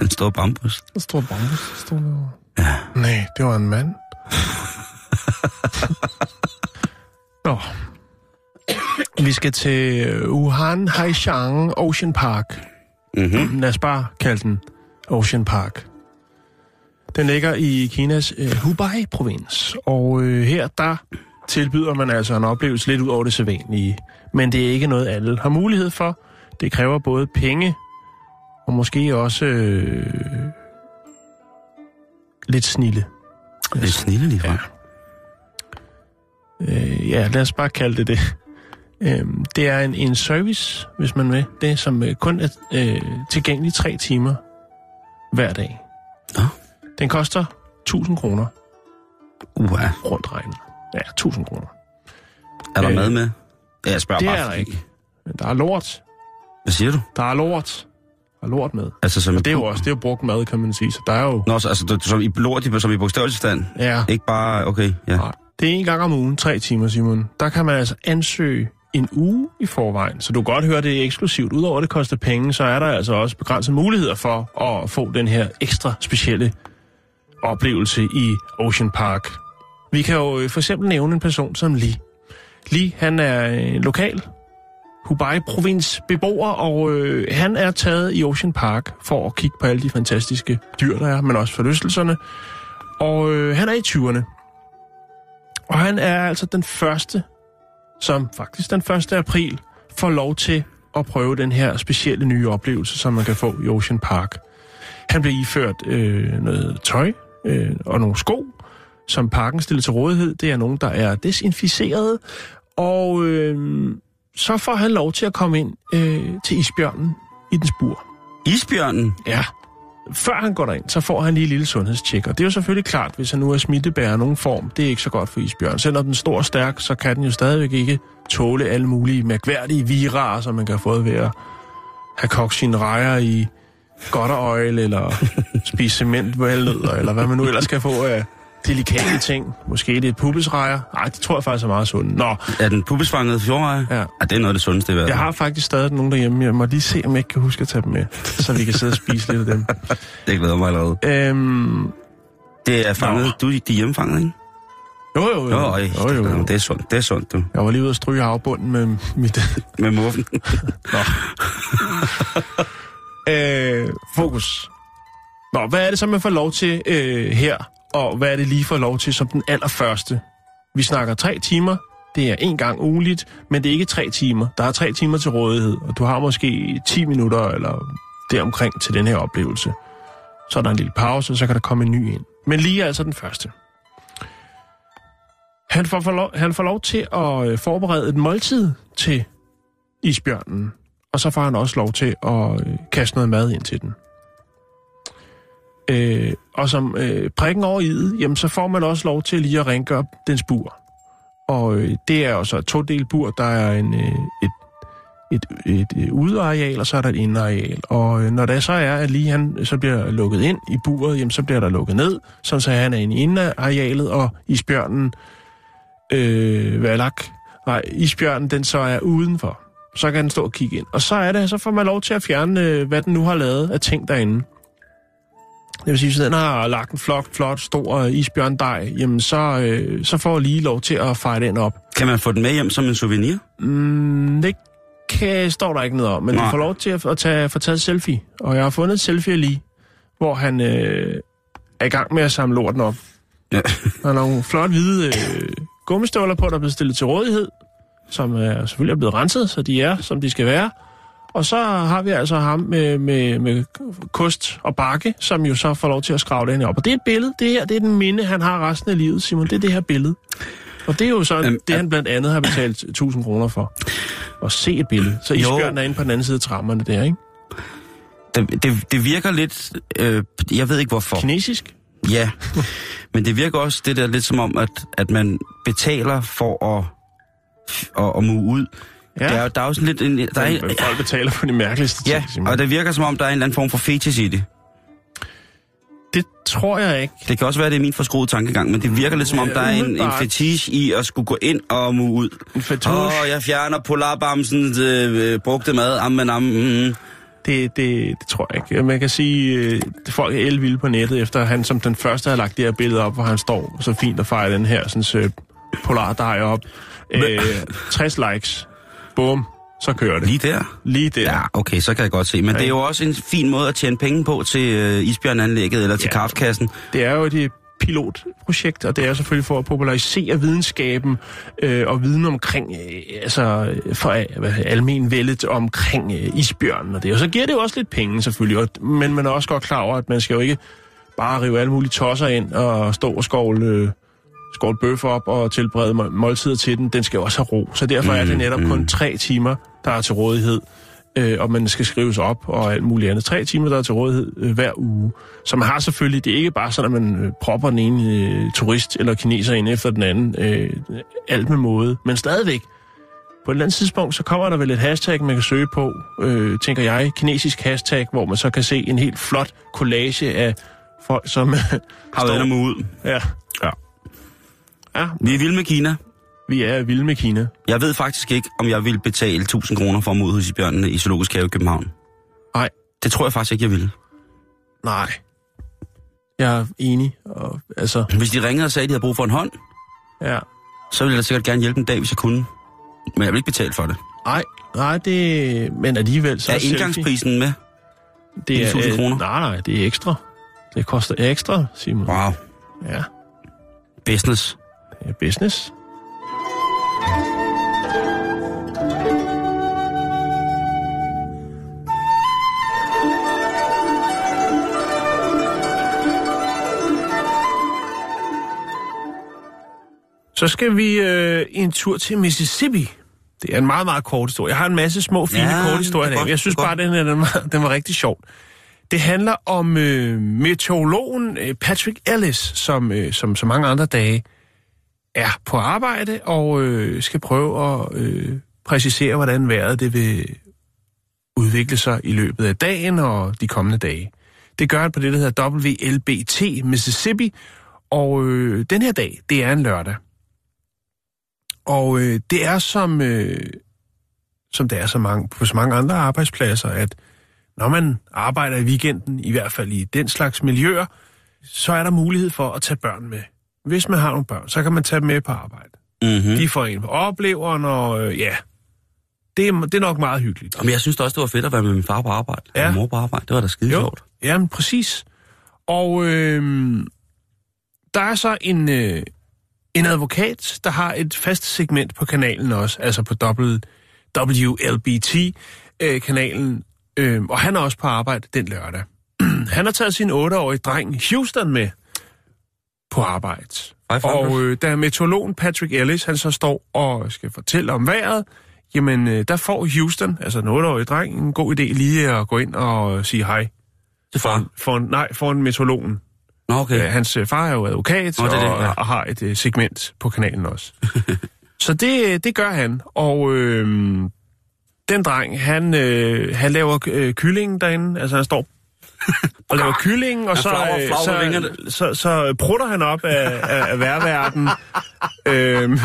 den store bambus. Der står bambus, der står derovre. Ja. Nej, det var en mand. Nå. Vi skal til Wuhan Haishan Ocean Park. Mm-hmm. Lad os bare kalde den Ocean Park. Den ligger i Kinas øh, Hubei-provins, og øh, her der tilbyder man altså en oplevelse lidt ud over det sædvanlige. Men det er ikke noget, alle har mulighed for. Det kræver både penge og måske også øh, lidt snille. Lidt snille lige fra. Ja. Øh, ja, lad os bare kalde det det. Øh, det er en, en service, hvis man vil. Det som øh, kun er øh, tilgængelig tre timer hver dag. Nå. Den koster 1000 kroner Uha. rundt regnet. Ja, 1000 kroner. Er der Øh, mad med? Ja, jeg spørger Det bare. er der ikke. Men der er lort. Hvad siger du? Der er lort. Der er lort med. Altså som Og det er jo også, det er jo brugt mad, kan man sige. Så der er jo... Nå, så, altså du- som i lort, som i bogstavelsestand. Ja, Ikke bare, okay, ja. Nej, det er en gang om ugen, tre timer, Simon. Der kan man altså ansøge en uge i forvejen. Så du kan godt høre, det er eksklusivt. Udover at det koster penge, så er der altså også begrænsede muligheder for at få den her ekstra specielle oplevelse i Ocean Park. Vi kan jo øh, for eksempel nævne en person som Lee. Lee, han er øh, lokal Hubei-provins beboer, og øh, han er taget i Ocean Park for at kigge på alle de fantastiske dyr, der er, men også forlystelserne. Og øh, han er i 20'erne. Og han er altså den første, som faktisk den 1. april får lov til at prøve den her specielle nye oplevelse, som man kan få i Ocean Park. Han bliver iført øh, noget tøj øh, og nogle sko, som parken stiller til rådighed. Det er nogen, der er desinficeret. Og øh, så får han lov til at komme ind øh, til isbjørnen i den spur. Isbjørnen? Ja. Før han går derind, så får han lige et lille sundhedstjek. Og det er jo selvfølgelig klart, hvis han nu er smittebærer nogen form, det er ikke så godt for isbjørn. Selvom den er stor og stærk, så kan den jo stadigvæk ikke tåle alle mulige mærkværdige virarer, som man kan få ved at have kogt sine rejer i godt oil, eller spise cementvalnødder, eller hvad man nu ellers kan få af delikate ting. Måske det er pubesrejer. Nej, det tror jeg faktisk er meget sundt. Nå, Er den pubesfanget fjordreje? Ja. ja. det er noget af det sundeste i verden. jeg har faktisk stadig nogen derhjemme. Jeg må lige se, om jeg ikke kan huske at tage dem med, så vi kan sidde og spise lidt af dem. Det glæder mig allerede. Øhm, Det er fanget. Nå. Du de er hjemmefanget, ikke? jo, jo, jo. Jo, jo, jo, jo. Det er sundt, det er sundt, du. Jeg var lige ude og stryge afbunden med mit... Med muffen. øh, fokus. Nå, hvad er det så, man får lov til øh, her? Og hvad er det lige for lov til som den allerførste? Vi snakker tre timer. Det er en gang ugenligt, men det er ikke tre timer. Der er tre timer til rådighed, og du har måske 10 minutter eller deromkring til den her oplevelse. Så er der en lille pause, og så kan der komme en ny ind. Men lige altså den første. Han får, lov, han får lov til at øh, forberede et måltid til isbjørnen. Og så får han også lov til at øh, kaste noget mad ind til den. Øh, og som øh, prikken over i det, jamen så får man også lov til lige at rengøre dens bur. Og øh, det er jo så et todelt bur. Der er en, øh, et, et, et, et udeareal, og så er der et indeareal. Og øh, når det så er, at lige han så bliver lukket ind i buret, jamen så bliver der lukket ned, sådan så han er inde i indearealet, og isbjørnen, øh, Valak, nej, isbjørnen, den så er udenfor. Så kan den stå og kigge ind. Og så er det, så får man lov til at fjerne, øh, hvad den nu har lavet af ting derinde. Det vil sige, hvis den har lagt en flot, flot, stor øh, isbjørndej, jamen så, øh, så får lige lov til at fejre den op. Kan man få den med hjem som en souvenir? Mm, det kan, står der ikke noget om, men Nej. du får lov til at, at tage, få taget et selfie. Og jeg har fundet et selfie lige, hvor han øh, er i gang med at samle lorten op. Ja. Han har nogle flot hvide øh, gummistøvler på, der er blevet stillet til rådighed, som er, selvfølgelig er blevet renset, så de er, som de skal være. Og så har vi altså ham med, med, med kost og bakke, som jo så får lov til at skrave den op. Og det er et billede. Det her det er den minde, han har resten af livet, Simon. Det er det her billede. Og det er jo så Øhm, det, han blandt andet har betalt 1000 kroner for. At se et billede. Så Jo. isbjørnen er inde på den anden side af trammerne der, ikke? Det, det, det virker lidt... Øh, jeg ved ikke hvorfor. Kinesisk? Ja, men det virker også det der lidt som om, at, at man betaler for at, at, at mue ud. Ja. Der er, der er jo sådan lidt... En, der er, Men folk betaler for de mærkeligste ja, ting, Simon. og det virker som om, der er en eller anden form for fetish i det. Det tror jeg ikke. Det kan også være, det er min forskruede tankegang, men det virker lidt som om, der er en, en fetish i at skulle gå ind og mue ud. En fetish. Åh, oh, jeg fjerner polarbamsens øh, brugte mad. Ammen, ammen. Mm. Det, det, det tror jeg ikke. Man kan sige, øh, at folk er elvilde på nettet, efter han som den første har lagt det her billede op, hvor han står så fint og fejrer den her sådan, øh, polardej op. Øh, 60 likes. Bum. Så kører det. Lige der? Lige der. Ja, okay, så kan jeg godt se. Men Ja. det er jo også en fin måde at tjene penge på til øh, isbjørnanlægget eller til Ja. kaffekassen. Det er jo et øh, pilotprojekt, og det er selvfølgelig for at popularisere videnskaben øh, og viden omkring, øh, altså for øh, almen vældet omkring øh, isbjørnen og det. Og så giver det jo også lidt penge selvfølgelig, og, men man er også godt klar over, at man skal jo ikke bare rive alle mulige tosser ind og stå og skovle, øh, skovle bøf op og tilberede må- måltider til den. Den skal også have ro, så derfor er det netop kun tre timer, der er til rådighed øh, og man skal skrives op og alt muligt andet. Tre timer, der er til rådighed øh, hver uge. Så man har selvfølgelig, det er ikke bare sådan, at man øh, propper den ene øh, turist eller kineser ind efter den anden. Øh, alt med måde. Men stadigvæk, på et eller andet tidspunkt, så kommer der vel et hashtag, man kan søge på, øh, tænker jeg, kinesisk hashtag, hvor man så kan se en helt flot collage af folk, som Har været mue ud. Ja. Ja. Ja, Vi er vilde med Kina. vi er vilde med Kina. Jeg ved faktisk ikke, om jeg vil betale 1000 kroner for mod hos isbjørnene i Zoologisk Have i København. Nej. Det tror jeg faktisk ikke, jeg vil. Nej. Jeg er enig. Og, altså, Hvis de ringede og sagde, at de havde brug for en hånd, ja. så ville jeg da sikkert gerne hjælpe en dag, hvis jeg kunne. Men jeg vil ikke betale for det. Nej, nej, det... Men alligevel, så er indgangsprisen med? det er, 1000 øh, kroner? Nej, nej, det er ekstra. Det koster ekstra, Simon. Wow. Ja, Business. Er business. Så skal vi øh, en tur til Mississippi. Det er en meget, meget kort historie. Jeg har en masse små, fine, Ja, korte historier. er godt, Jeg synes bare, den, her, den, var, den var rigtig sjov. Det handler om øh, meteorologen øh, Patrick Ellis, som, øh, som så mange andre dage er på arbejde og øh, skal prøve at øh, præcisere, hvordan vejret det vil udvikle sig i løbet af dagen og de kommende dage. Det gør han på det, der hedder WLBT Mississippi, og øh, den her dag, det er en lørdag. Og øh, det er som, øh, som det er så mange, på så mange andre arbejdspladser, at når man arbejder i weekenden, i hvert fald i den slags miljøer, så er der mulighed for at tage børn med. Hvis man har nogle børn, så kan man tage dem med på arbejde. Mm-hmm. De får en på opleveren, og øh, ja, det er, det er nok meget hyggeligt. Men jeg synes også, det var fedt at være med min far på arbejde. Ja. Og mor på arbejde. Det var da skide Jo, sjovt. jamen præcis. Og øh, der er så en, øh, en advokat, der har et fast segment på kanalen også, altså på WLBT-kanalen, øh, og han er også på arbejde den lørdag. han har taget sin 8-årige dreng Houston med på arbejde. Og øh, da meteorologen Patrick Ellis, han så står og skal fortælle om vejret, jamen øh, der får Houston, altså den 8-årige dreng, en god idé lige at gå ind og sige hej. Til far. For, nej, for en meteorologen. Nå, okay. Okay. Hans øh, far er jo advokat Nå, det er det, og, ja. og har et øh, segment på kanalen også. så det, det gør han. Og øh, den dreng, han, øh, han laver øh, kyllingen derinde. Altså han står og laver kyllingen, og så, flagrer med så, så, så prutter han op af, af, af værverden. øhm,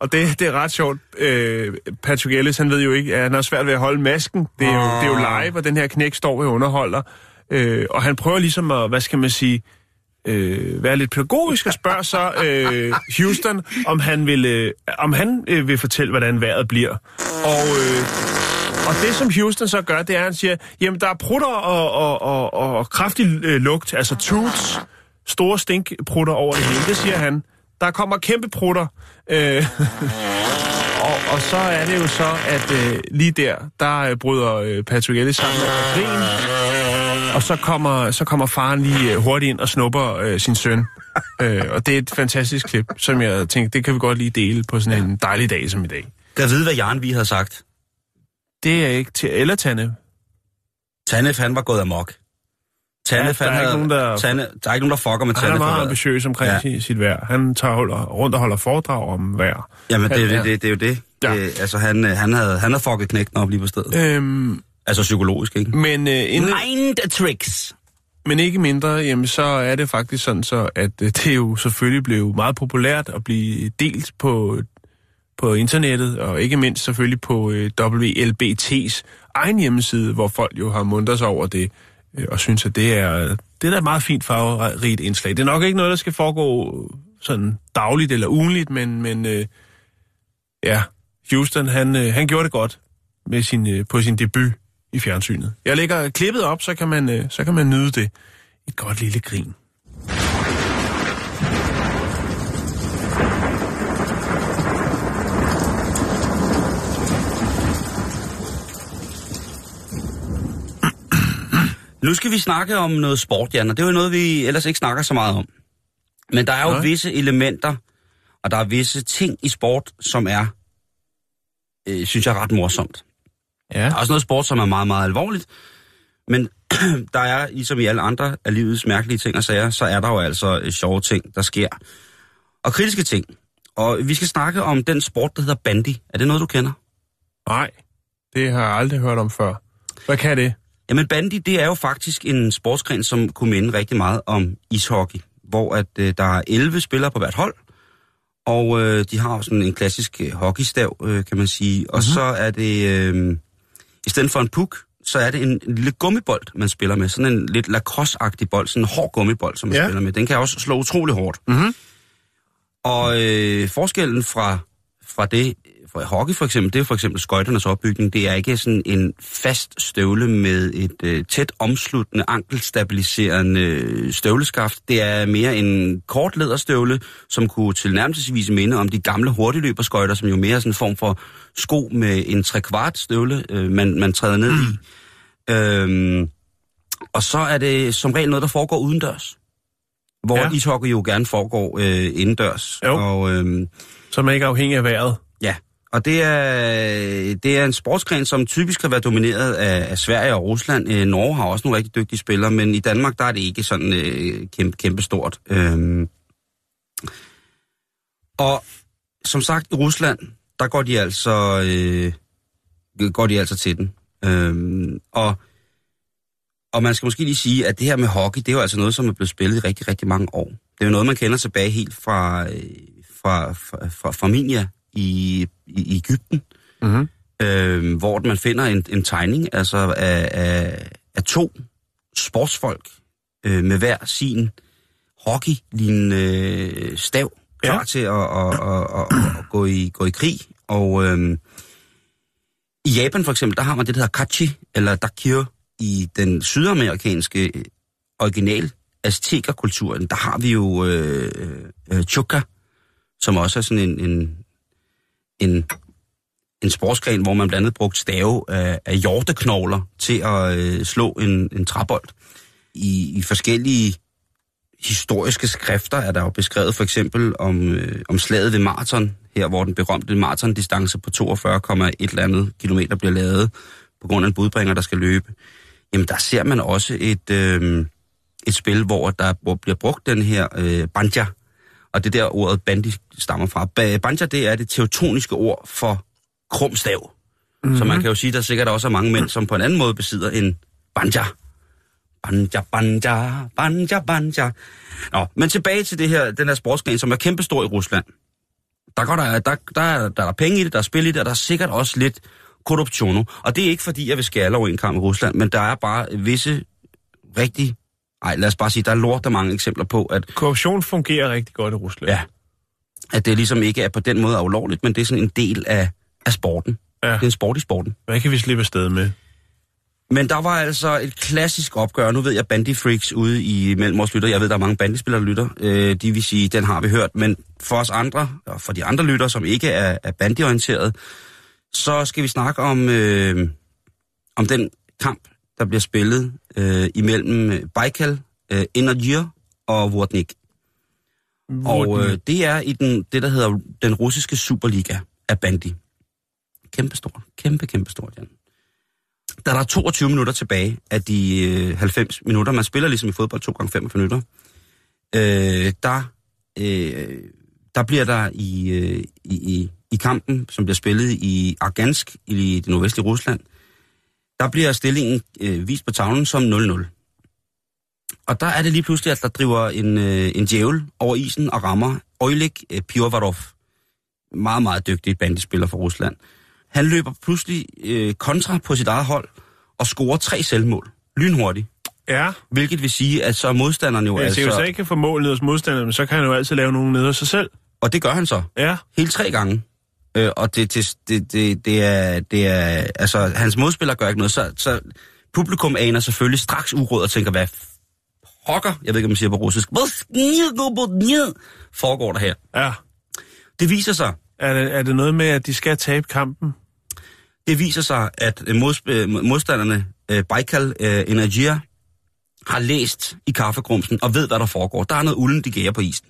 og det, det er ret sjovt. Øh, Patrick Ellis, han ved jo ikke, at han har svært ved at holde masken. Det er jo, det er jo live, og den her knæk står ved underholder. Øh, og han prøver ligesom at, hvad skal man sige, øh, være lidt pædagogisk og spørger så øh, Houston, om han vil, øh, om han øh, vil fortælle, hvordan vejret bliver. Og, øh, og det, som Houston så gør, det er, at han siger, jamen der er prutter og, og, og, og kraftig øh, lugt, altså toots, store stinkprutter over det hele. Det siger han. Der kommer kæmpe prutter. Øh, og, og så er det jo så, at øh, lige der, der øh, bryder øh, Patrick Ellis sammen med grin. Og så kommer, så kommer faren lige øh, hurtigt ind og snupper øh, sin søn. øh, og det er et fantastisk klip, som jeg tænkte, det kan vi godt lige dele på sådan en dejlig dag som i dag. Kan jeg vide, hvad Jaren vi havde sagt? Det er ikke til eller Tanne. Tanef, han var gået amok. Tanef, Ja, der er havde, nogen, der- Tanne, der er ikke nogen, der fucker med Han er Tanef. meget ambitiøs omkring Ja. sit vejr. Han tager holder, rundt og holder foredrag om vejr. Jamen, det, er Ja. det, det, det er jo det. Ja. det altså, han, øh, han, havde, han havde fucket knægten op lige på stedet. Øhm, Altså psykologisk, ikke? men, øh, inden, Mind tricks. men ikke mindre, jamen, så er det faktisk sådan så, at øh, det er jo selvfølgelig blev meget populært at blive delt på, på internettet, og ikke mindst selvfølgelig på øh, WLBT's egen hjemmeside, hvor folk jo har mundret sig over det, øh, og synes, at det er, det er da et meget fint farverigt indslag. Det er nok ikke noget, der skal foregå øh, sådan dagligt eller ugenligt, men, men øh, ja, Houston, han, øh, han gjorde det godt med sin, øh, på sin debut i fjernsynet. Jeg lægger klippet op, så kan man, øh, så kan man nyde det. Et godt lille grin. Nu skal vi snakke om noget sport, Jan, og det er jo noget, vi ellers ikke snakker så meget om. Men der er jo Nej. visse elementer, og der er visse ting i sport, som er, øh, synes jeg, ret morsomt. Ja. Der er også noget sport, som er meget, meget alvorligt. Men der er, ligesom i alle andre af livets mærkelige ting og sager, så er der jo altså øh, sjove ting, der sker. Og kritiske ting. Og vi skal snakke om den sport, der hedder bandy. Er det noget, du kender? Nej, det har jeg aldrig hørt om før. Hvad kan det? Jamen bandy, det er jo faktisk en sportsgren, som kunne minde rigtig meget om ishockey. Hvor at øh, der er 11 spillere på hvert hold, og øh, de har jo sådan en klassisk øh, hockeystav, øh, kan man sige. Og mm-hmm. så er det, øh, i stedet for en puk, så er det en, en lille gummibold, man spiller med. Sådan en lidt lacrosse-agtig bold, sådan en hård gummibold, som man ja. Spiller med. Den kan også slå utrolig hårdt. Mhm. Og øh, forskellen fra, fra det, fra hockey for eksempel, det er for eksempel skøjternes opbygning. Det er ikke sådan en fast støvle med et øh, tæt omsluttende, ankelstabiliserende øh, støvleskaft. Det er mere en kort læderstøvle, som kunne tilnærmelsesvis minde om de gamle hurtigløberskøjter, som jo mere er sådan en form for sko med en trekvart støvle, øh, man, man træder ned i. Øhm, og så er det som regel noget, der foregår udendørs. Hvor ja. Ishockey jo gerne foregår øh, indendørs. Jo. Og, øhm, Så man ikke er afhængig af vejret. Ja, og det er, det er en sportsgren, som typisk har været domineret af, af Sverige og Rusland. Øh, Norge har også nogle rigtig dygtige spillere, men i Danmark der er det ikke sådan øh, kæmpe, kæmpe stort. Øh, Og som sagt, i Rusland, der går de altså, øh, går de altså til den. Øh, og, og man skal måske lige sige, at det her med hockey, det er jo altså noget, som er blevet spillet i rigtig, rigtig mange år. Det er jo noget, man kender tilbage helt fra, øh, fra, fra, fra, fra Minia i, i Ægypten, Mm-hmm. øh, hvor man finder en, en tegning altså af, af, af to sportsfolk øh, med hver sin hockey-lignende øh, stav, klar Ja. til at, at, at, at, at gå, i, gå i krig. Og øh, i Japan for eksempel, der har man det, der hedder kachi, eller dakio, i den sydamerikanske original aztekerkulturen, der har vi jo øh, øh, chuka, som også er sådan en, en, en, en sportsgren, hvor man blandt andet brugte stave af, af hjorteknogler til at øh, slå en, en træbold. I, I forskellige historiske skrifter er der jo beskrevet for eksempel om, øh, om slaget ved maraton, her hvor den berømte maratondistance på 42,1 eller andet kilometer bliver lavet på grund af en budbringer, der skal løbe. Jamen der ser man også et, øh, et spil, hvor der hvor bliver brugt den her øh, banja, og det er der ordet bandi stammer fra. Ba- Banja, det er det teutoniske ord for krumstav. Mm-hmm. Så man kan jo sige, at der sikkert også er mange mænd, som på en anden måde besidder en banja. Banja, banja, banja, banja. Nå, men tilbage til det her, den her sportsgren, som er kæmpestor i Rusland. Der, går der, der, der, er, der er penge i det, der er spil i det, og der er sikkert også lidt korruption. Og det er ikke fordi, jeg vil skære alle over en kamp i Rusland, men der er bare visse rigtig... Ej, lad os bare sige, der er lort der mange eksempler på, at Korruption fungerer rigtig godt i Rusland. Ja. At det ligesom ikke er på den måde ulovligt, men det er sådan en del af, af sporten. Ja. Det er en sport i sporten. Hvad kan vi slippe afsted med? Men der var altså et klassisk opgør. Nu ved jeg, Bandy Freaks ude i mellem vores lytter, jeg ved, der er mange bandyspillere, der lytter, øh, de vil sige, den har vi hørt. Men for os andre, og for de andre lytter, som ikke er, er bandyorienteret, så skal vi snakke om, øh, om den kamp, der bliver spillet øh, imellem Baikal, øh, Energyr og Vortnik. Og øh, det er i den, det, der hedder den russiske Superliga af bandy. Kæmpe stort. Kæmpe, kæmpe stort, Jan. Da der er 22 minutter tilbage af de øh, 90 minutter, man spiller ligesom i fodbold 2 gange 45 minutter, øh, der, øh, der bliver der i, øh, i, i, i kampen, som bliver spillet i Argansk i det nordvestlige Rusland, der bliver stillingen øh, vist på tavlen som 0-0. Og der er det lige pludselig, at der driver en, øh, en djævel over isen og rammer Oleg øh, Pivovarov. Meget, meget dygtig bandespiller fra Rusland. Han løber pludselig øh, kontra på sit eget hold og scorer tre selvmål. Lynhurtigt. Ja, Hvilket vil sige, at så er modstanderen jo hvis altså... altså... ikke kan få mål ned hos modstanderen, så kan han jo altid lave nogen ned hos sig selv. Og det gør han så. Ja, Hele tre gange. Øh, og det, det, det, det, det, er, det er... Altså, hans modspiller gør ikke noget, så, så publikum aner selvfølgelig straks uråd og tænker, hvad pokker, jeg ved ikke, om man siger på russisk, foregår der her? ja. Det viser sig, Er det, er det noget med, at de skal tabe kampen? det viser sig, at øh, mods, øh, modstanderne, øh, Baikal øh, Energia, har læst i kaffegrumsen og ved, hvad der foregår. Der er noget ulden, de gærer på isen.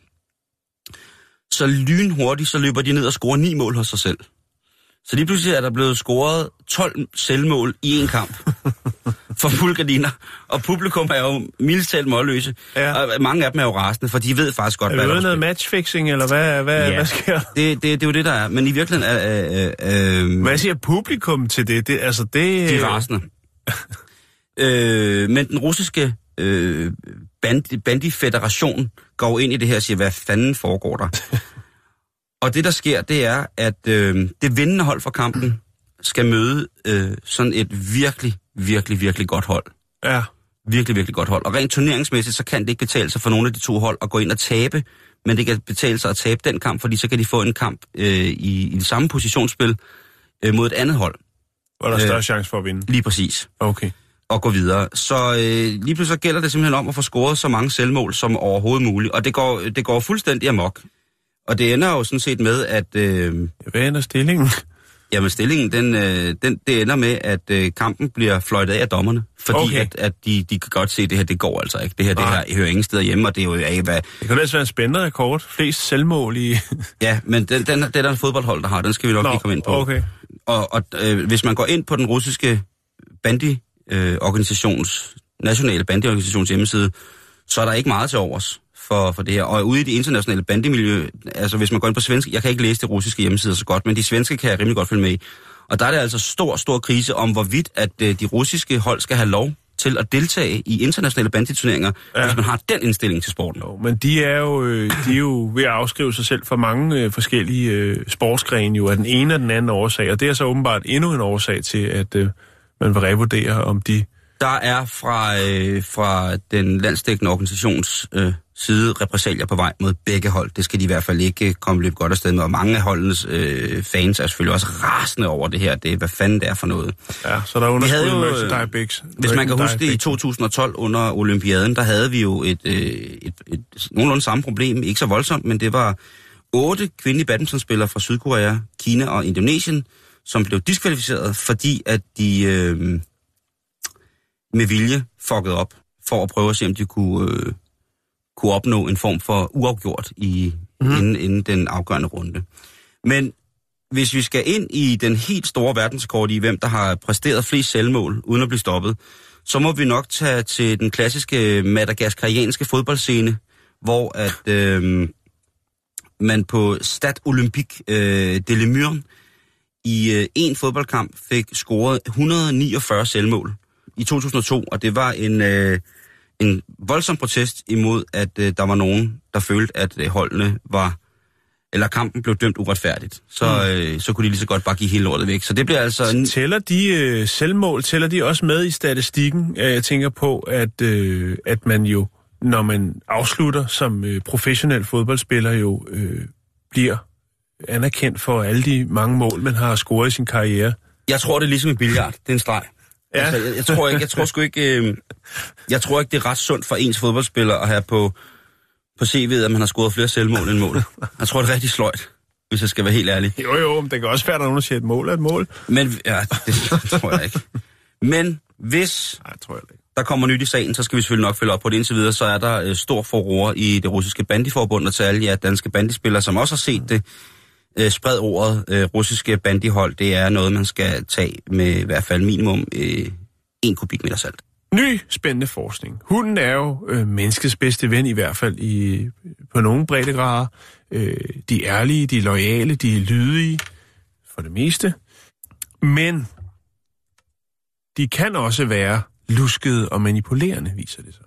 Så lynhurtigt, så løber de ned og scorer ni mål hos sig selv. Så lige pludselig er der blevet scoret 12 selvmål i en kamp for fuldgardiner. Og publikum er jo mildest talt målløse. Ja. Og mange af dem er jo rasende, for de ved faktisk godt, Er hvad det der er noget matchfixing, eller hvad, hvad, Ja. hvad sker det, det, det er jo det, der er. Men i virkeligheden er... Øh, øh, Hvad siger publikum til det? det altså, det... De er rasende. øh, men den russiske øh, band, bandifederation går ind i det her og siger, hvad fanden foregår der? og det, der sker, det er, at øh, det vindende hold for kampen skal møde øh, sådan et virkelig, virkelig, virkelig godt hold. Ja, Virkelig, virkelig godt hold. Og rent turneringsmæssigt, så kan det ikke betale sig for nogle af de to hold at gå ind og tabe, men det kan betale sig at tabe den kamp, fordi så kan de få en kamp øh, i, i det samme positionsspil øh, mod et andet hold. hvor der er Øh. større chance for at vinde. Lige præcis. Okay. Og gå videre. Så øh, lige pludselig gælder det simpelthen om at få scoret så mange selvmål som overhovedet muligt. Og det går, det går fuldstændig amok. Og det ender jo sådan set med, at øh, Hvad ender stillingen? jamen stillingen, den, øh, den, det ender med, at øh, kampen bliver fløjtet af dommerne. Fordi Okay. at, at de, de kan godt se, at det her, det går altså ikke. Det her, det her hører ingen steder hjemme, og det er jo af, hvad... Det kan ellers være en spændende rekord. Flest selvmål i... Ja, men den, den, det er der en fodboldhold, der har. Den skal vi nok lige komme ind på. okay. Og, og øh, hvis man går ind på den russiske bandy-organisations, nationale bandyorganisations hjemmeside, så er der ikke meget til overs for, for det her. Og ude i det internationale bandemiljø, altså hvis man går ind på svensk, jeg kan ikke læse det russiske hjemmeside så godt, men de svenske kan jeg rimelig godt følge med i. Og der er det altså stor, stor krise om, hvorvidt at øh, de russiske hold skal have lov til at deltage i internationale banditurneringer, ja. hvis man har den indstilling til sporten. Jo, men de er jo, øh, de er jo ved at afskrive sig selv for mange øh, forskellige øh, sportsgrene jo af den ene og den anden årsag, og det er så åbenbart endnu en årsag til, at øh, man vil revurdere, om de der er fra, øh, fra den landsdækkende organisations øh, side repræsalier på vej mod begge hold. Det skal de i hvert fald ikke komme lidt godt afsted med. Og mange af holdenes øh, fans er selvfølgelig også rasende over det her. Det er, hvad fanden det er for noget. Ja, så der er underskud jo, merchandise bigs. Hvis man kan huske det i 2012 under Olympiaden, der havde vi jo et, øh, et, et, et nogenlunde samme problem. Ikke så voldsomt, men det var otte kvindelige badmintonspillere fra Sydkorea, Kina og Indonesien, som blev diskvalificeret, fordi at de... Øh, med vilje fucket op, for at prøve at se, om de kunne, øh, kunne opnå en form for uafgjort i, mm. inden, inden den afgørende runde. Men hvis vi skal ind i den helt store verdenskort i, hvem der har præsteret flest selvmål uden at blive stoppet, så må vi nok tage til den klassiske madagaskarianske fodboldscene, hvor at øh, man på Stade Olympique øh, de Lemur i øh, en fodboldkamp fik scoret 149 selvmål i 2002, og det var en, øh, en voldsom protest imod, at øh, der var nogen, der følte, at øh, holdene var eller kampen blev dømt uretfærdigt, så, mm. øh, så kunne de lige så godt bare give hele lortet væk. Så det bliver altså... En... Tæller de øh, selvmål, tæller de også med i statistikken? Jeg tænker på, at, øh, at man jo, når man afslutter som øh, professionel fodboldspiller, jo øh, bliver anerkendt for alle de mange mål, man har scoret i sin karriere. Jeg tror, det er ligesom i billard. Det er en streg. Ja. Altså, jeg, jeg, tror ikke, jeg tror sgu ikke, øh, jeg tror ikke, det er ret sundt for ens fodboldspiller at have på, på CV'et, at man har scoret flere selvmål end mål. Jeg tror, det er rigtig sløjt, hvis jeg skal være helt ærlig. Jo, jo, men det kan også være, at der er nogen, der siger, at et mål er et mål. Men, ja, det, det tror jeg ikke. Men hvis Nej, tror jeg ikke. der kommer nyt i sagen, så skal vi selvfølgelig nok følge op på det. Indtil videre, så er der øh, stor forroer i det russiske bandiforbund, og til alle jer danske bandispillere, som også har set det, øh, spred ordet øh, russiske bandihold, det er noget, man skal tage med i hvert fald minimum øh, 1 kubikmeter salt. Ny spændende forskning. Hunden er jo øh, menneskets bedste ven, i hvert fald i, på nogle breddegrader. Øh, de er ærlige, de er lojale, de er lydige, for det meste. Men de kan også være luskede og manipulerende, viser det sig.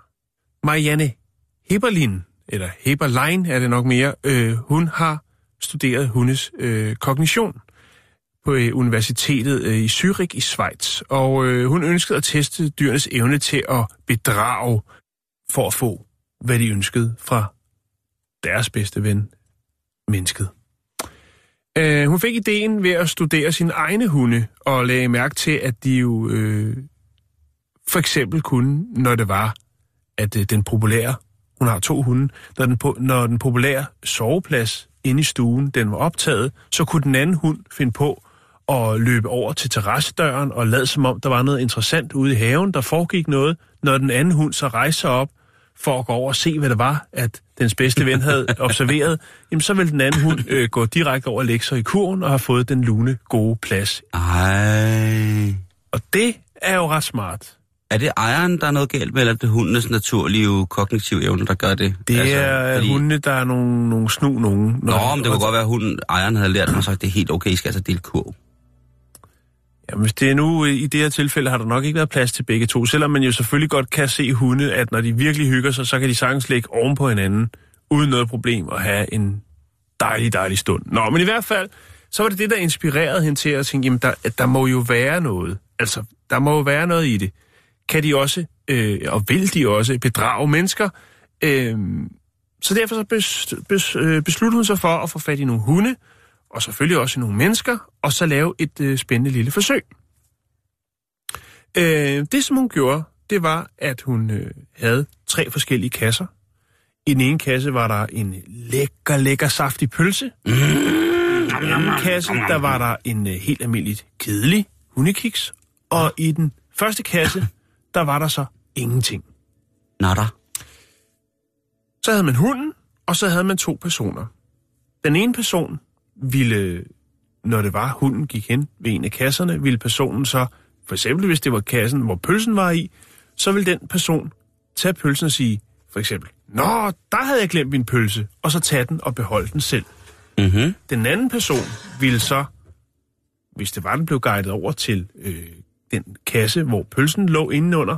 Marianne Heberlin, eller Heberlein er det nok mere, øh, hun har studeret hundes øh, kognition på øh, universitetet øh, i Zürich i Schweiz, og øh, hun ønskede at teste dyrenes evne til at bedrage for at få, hvad de ønskede fra deres bedste ven, mennesket. Øh, hun fik ideen ved at studere sine egne hunde, og lagde mærke til, at de jo øh, for eksempel kunne, når det var, at øh, den populære, hun har to hunde, når den, når den populære soveplads inde i stuen, den var optaget, så kunne den anden hund finde på at løbe over til terrassedøren og lade som om, der var noget interessant ude i haven, der foregik noget, når den anden hund så rejste sig op for at gå over og se, hvad det var, at dens bedste ven havde observeret, jamen så vil den anden hund øh, gå direkte over og lægge sig i kurven og have fået den lune gode plads. Ej. Og det er jo ret smart. Er det ejeren, der er noget galt med, eller er det hundenes naturlige kognitive evne, der gør det? Det altså, er fordi... hundene, der er nogle, nogle snu nogen. Nå, men det kunne godt være, at hunden, ejeren havde lært mig så, det er helt okay, I skal altså dele kurv. Jamen, hvis det er nu, i det her tilfælde, har der nok ikke været plads til begge to. Selvom man jo selvfølgelig godt kan se hunde, at når de virkelig hygger sig, så kan de sagtens ligge oven på hinanden, uden noget problem, og have en dejlig, dejlig stund. Nå, men i hvert fald, så var det det, der inspirerede hende til at tænke, jamen, der, der må jo være noget. Altså, der må jo være noget i det. Kan de også, øh, og vil de også, bedrage mennesker? Øh, så derfor så bes, bes, øh, besluttede hun sig for at få fat i nogle hunde, og selvfølgelig også nogle mennesker, og så lave et øh, spændende lille forsøg. Øh, det, som hun gjorde, det var, at hun øh, havde tre forskellige kasser. I den ene kasse var der en lækker, lækker saftig pølse. Mm. I den anden kasse, der var der en øh, helt almindelig kedelig hundekiks. Og i den første kasse, der var der så ingenting. Nada. Så havde man hunden, og så havde man to personer. Den ene person, ville, når det var, hunden gik hen ved en af kasserne, ville personen så, for eksempel hvis det var kassen, hvor pølsen var i, så ville den person tage pølsen og sige, for eksempel, Nå, der havde jeg glemt min pølse, og så tage den og beholde den selv. Mm-hmm. Den anden person ville så hvis det var, den blev guidet over til øh, den kasse, hvor pølsen lå indenunder,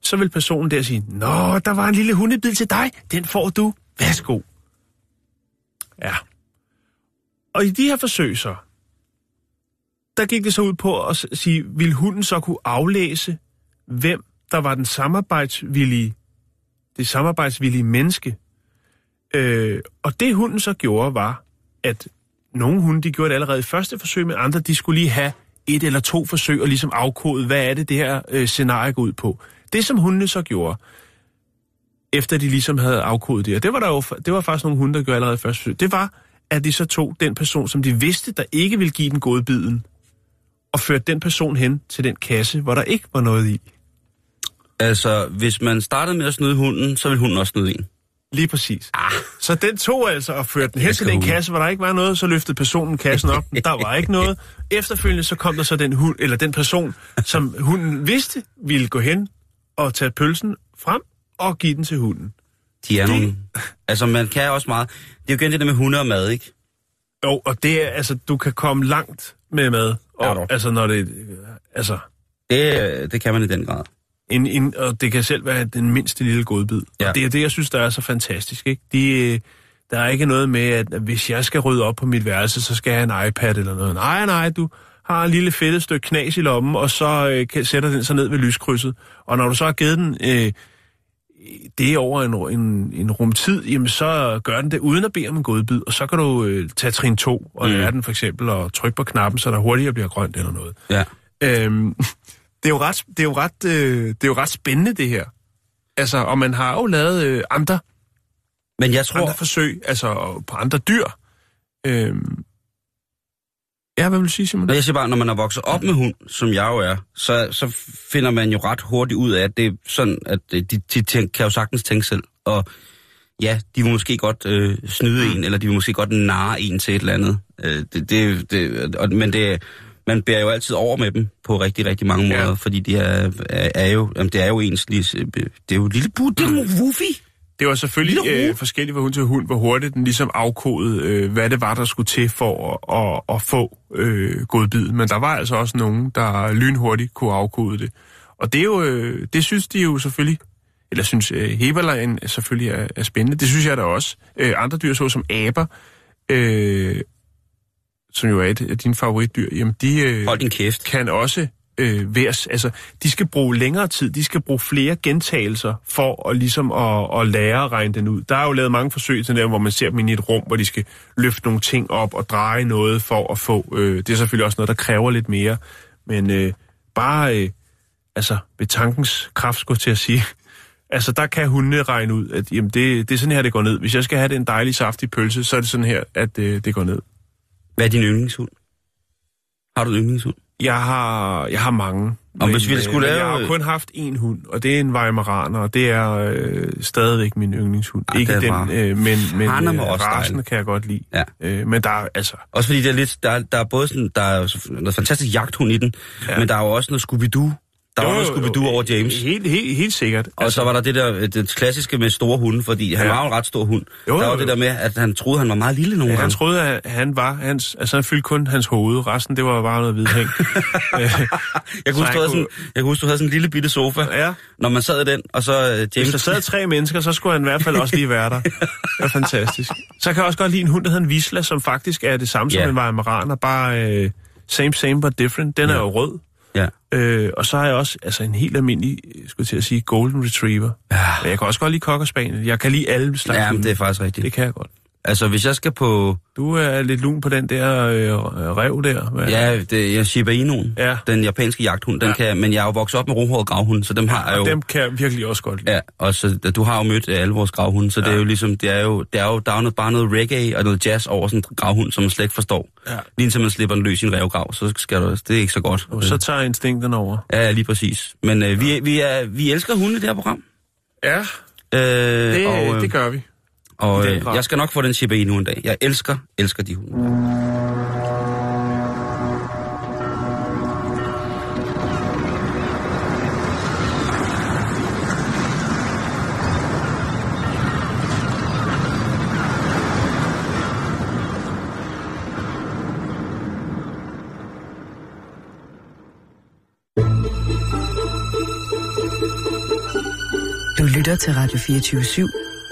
så vil personen der sige, Nå, der var en lille hundebid til dig, den får du, værsgo. Ja. Og i de her forsøg så, der gik det så ud på at sige, vil hunden så kunne aflæse, hvem der var den samarbejdsvillige, det samarbejdsvillige menneske. Øh, og det hunden så gjorde var, at nogle hunde, de gjorde det allerede i første forsøg, men andre, de skulle lige have et eller to forsøg og ligesom afkode, hvad er det, det her øh, scenarie går ud på. Det, som hundene så gjorde, efter de ligesom havde afkodet det, og det var, der jo, det var faktisk nogle hunde, der gjorde allerede første forsøg, det var, at de så tog den person, som de vidste, der ikke ville give den gode biden, og førte den person hen til den kasse, hvor der ikke var noget i. Altså, hvis man startede med at snyde hunden, så vil hunden også snyde en. Lige præcis. Ah. Så den tog altså og førte den hen til den kasse, hvor der ikke var noget, så løftede personen kassen op. Der var ikke noget. Efterfølgende så kom der så den hund, eller den person, som hunden vidste ville gå hen og tage pølsen frem og give den til hunden. De er Det- nogle... Altså, man kan også meget... Det er jo igen det der med hunde og mad, ikke? Jo, og det er, altså, du kan komme langt med mad. Og, Ja, dog. altså, når det, altså, Det, det kan man i den grad. En, en, og det kan selv være den mindste lille godbid. Ja. Og det er det, jeg synes, der er så fantastisk. Ikke? De, øh, der er ikke noget med, at hvis jeg skal rydde op på mit værelse, så skal jeg have en iPad eller noget. Nej, nej, du har en lille fedtet stykke knas i lommen, og så øh, kan- sætter den sig ned ved lyskrydset. Og når du så har givet den øh, det over en, en, en rumtid, jamen så gør den det uden at bede om en godbid, og så kan du øh, tage trin 2 og Mm. lære den for eksempel, og trykke på knappen, så der hurtigere bliver grønt eller noget. Ja. Øhm, det, er jo ret, det, er jo ret, øh, det er jo ret spændende, det her. Altså, og man har jo lavet øh, andre, Men jeg tror... andre forsøg, altså på andre dyr. Øhm, ja, hvad vil du sige, Simon? Jeg siger bare, når man er vokset op med hund, som jeg jo er, så, så finder man jo ret hurtigt ud af, at det er sådan, at øh, de, de tænk, kan jo sagtens tænke selv. Og ja, de vil måske godt øh, snyde en, eller de vil måske godt narre en til et eller andet. Øh, det, det, det, og, men det, man bærer jo altid over med dem på rigtig, rigtig mange måder, Ja. fordi de er, er, er jo, jamen, det er jo ens lige, det er jo et lille bud, det er jo woofy. Det var selvfølgelig øh, forskelligt fra hund til hund, hvor hurtigt den ligesom afkodede, øh, hvad det var, der skulle til for at, at, at få øh, godbid. Men der var altså også nogen, der lynhurtigt kunne afkode det. Og det er jo, øh, det synes de jo selvfølgelig, eller synes øh, Heberlein selvfølgelig er, er spændende. Det synes jeg da også. Øh, andre dyr, såsom aber, øh, som jo er et af dine favoritdyr, jamen de øh, Hold din kæft. kan også øh, værs, altså de skal bruge længere tid, de skal bruge flere gentagelser for at ligesom at, at lære at regne den ud. Der er jo lavet mange forsøg til der, hvor man ser dem i et rum, hvor de skal løfte nogle ting op og dreje noget for at få, øh, det er selvfølgelig også noget, der kræver lidt mere, men øh, bare, øh, altså ved tankens kraft, skulle til at sige, altså der kan hundene regne ud, at jamen, det, det er sådan her, det går ned. Hvis jeg skal have den dejlige saftige pølse, så er det sådan her, at øh, det går ned. Hvad er din yndlingshund? Har du en yndlingshund? Jeg har, jeg har mange. Og hvis vi øh, skulle lave- Jeg har kun haft én hund, og det er en Weimaraner, og det er øh, stadigvæk min yndlingshund. Ah, Ikke den var- øh, men, men øh, rasen kan jeg godt lide. Ja. Øh, men der er altså... Også fordi det er lidt, der, er- der er både sådan, der er noget fantastisk jagthund i den, ja. men der er jo også noget Scooby-Doo. Der var noget Scooby-Doo over James. Helt, helt, helt sikkert. Og så var der det der det klassiske med store hunde, fordi han Ja. var jo en ret stor hund. Jo, der jo, var det jo. der med, at han troede, han var meget lille nogle Ja, han gange. troede, at han var hans... Altså, han fyldte kun hans hoved. Resten, det var bare noget hvidhæng. Øh, Jeg så huske, han kunne- sådan, jeg kan huske, du havde sådan en lille bitte sofa, ja. når man sad i den, og så Hvis James... der sad tre mennesker, så skulle han i hvert fald også lige være der. Det var fantastisk. Så kan jeg også godt lide en hund, der hedder en Visla, som faktisk er det samme som Ja. en Weimaraner, bare uh, same, same, but different. Den er Ja. jo rød. Øh, og så har jeg også altså en helt almindelig, skulle til at sige, golden retriever. Ja. Men jeg kan også godt lide cocker spaniel. Jeg kan lide alle slags ja, det er faktisk rigtigt. det kan jeg godt. Altså, hvis jeg skal på... Du er lidt lun på den der øh, rev der. Hvad? Ja, det er Shiba Inu'en, Ja. den japanske jagthund, den Ja. kan, men jeg er jo vokset op med rohåret gravhund, så dem har jeg jo... Dem kan jeg virkelig også godt lide. Ja, og så, du har jo mødt øh, alle vores gravhunde, så ja. det er jo ligesom, det er jo, det er jo, der er jo noget, bare noget reggae og noget jazz over sådan en gravhund, som man slet ikke forstår. Ja. Lige indtil man slipper den løs i en revgrav, så skal du, det er ikke så godt. Og så tager instinkterne over. Ja, lige præcis. Men øh, vi, vi, er, vi elsker hunde i det her program. Ja, Øh, det, og, øh, det gør vi. Og øh, jeg skal nok få den Shiba Inu en dag. Jeg elsker, elsker de hunde. Du lytter til Radio 24 /7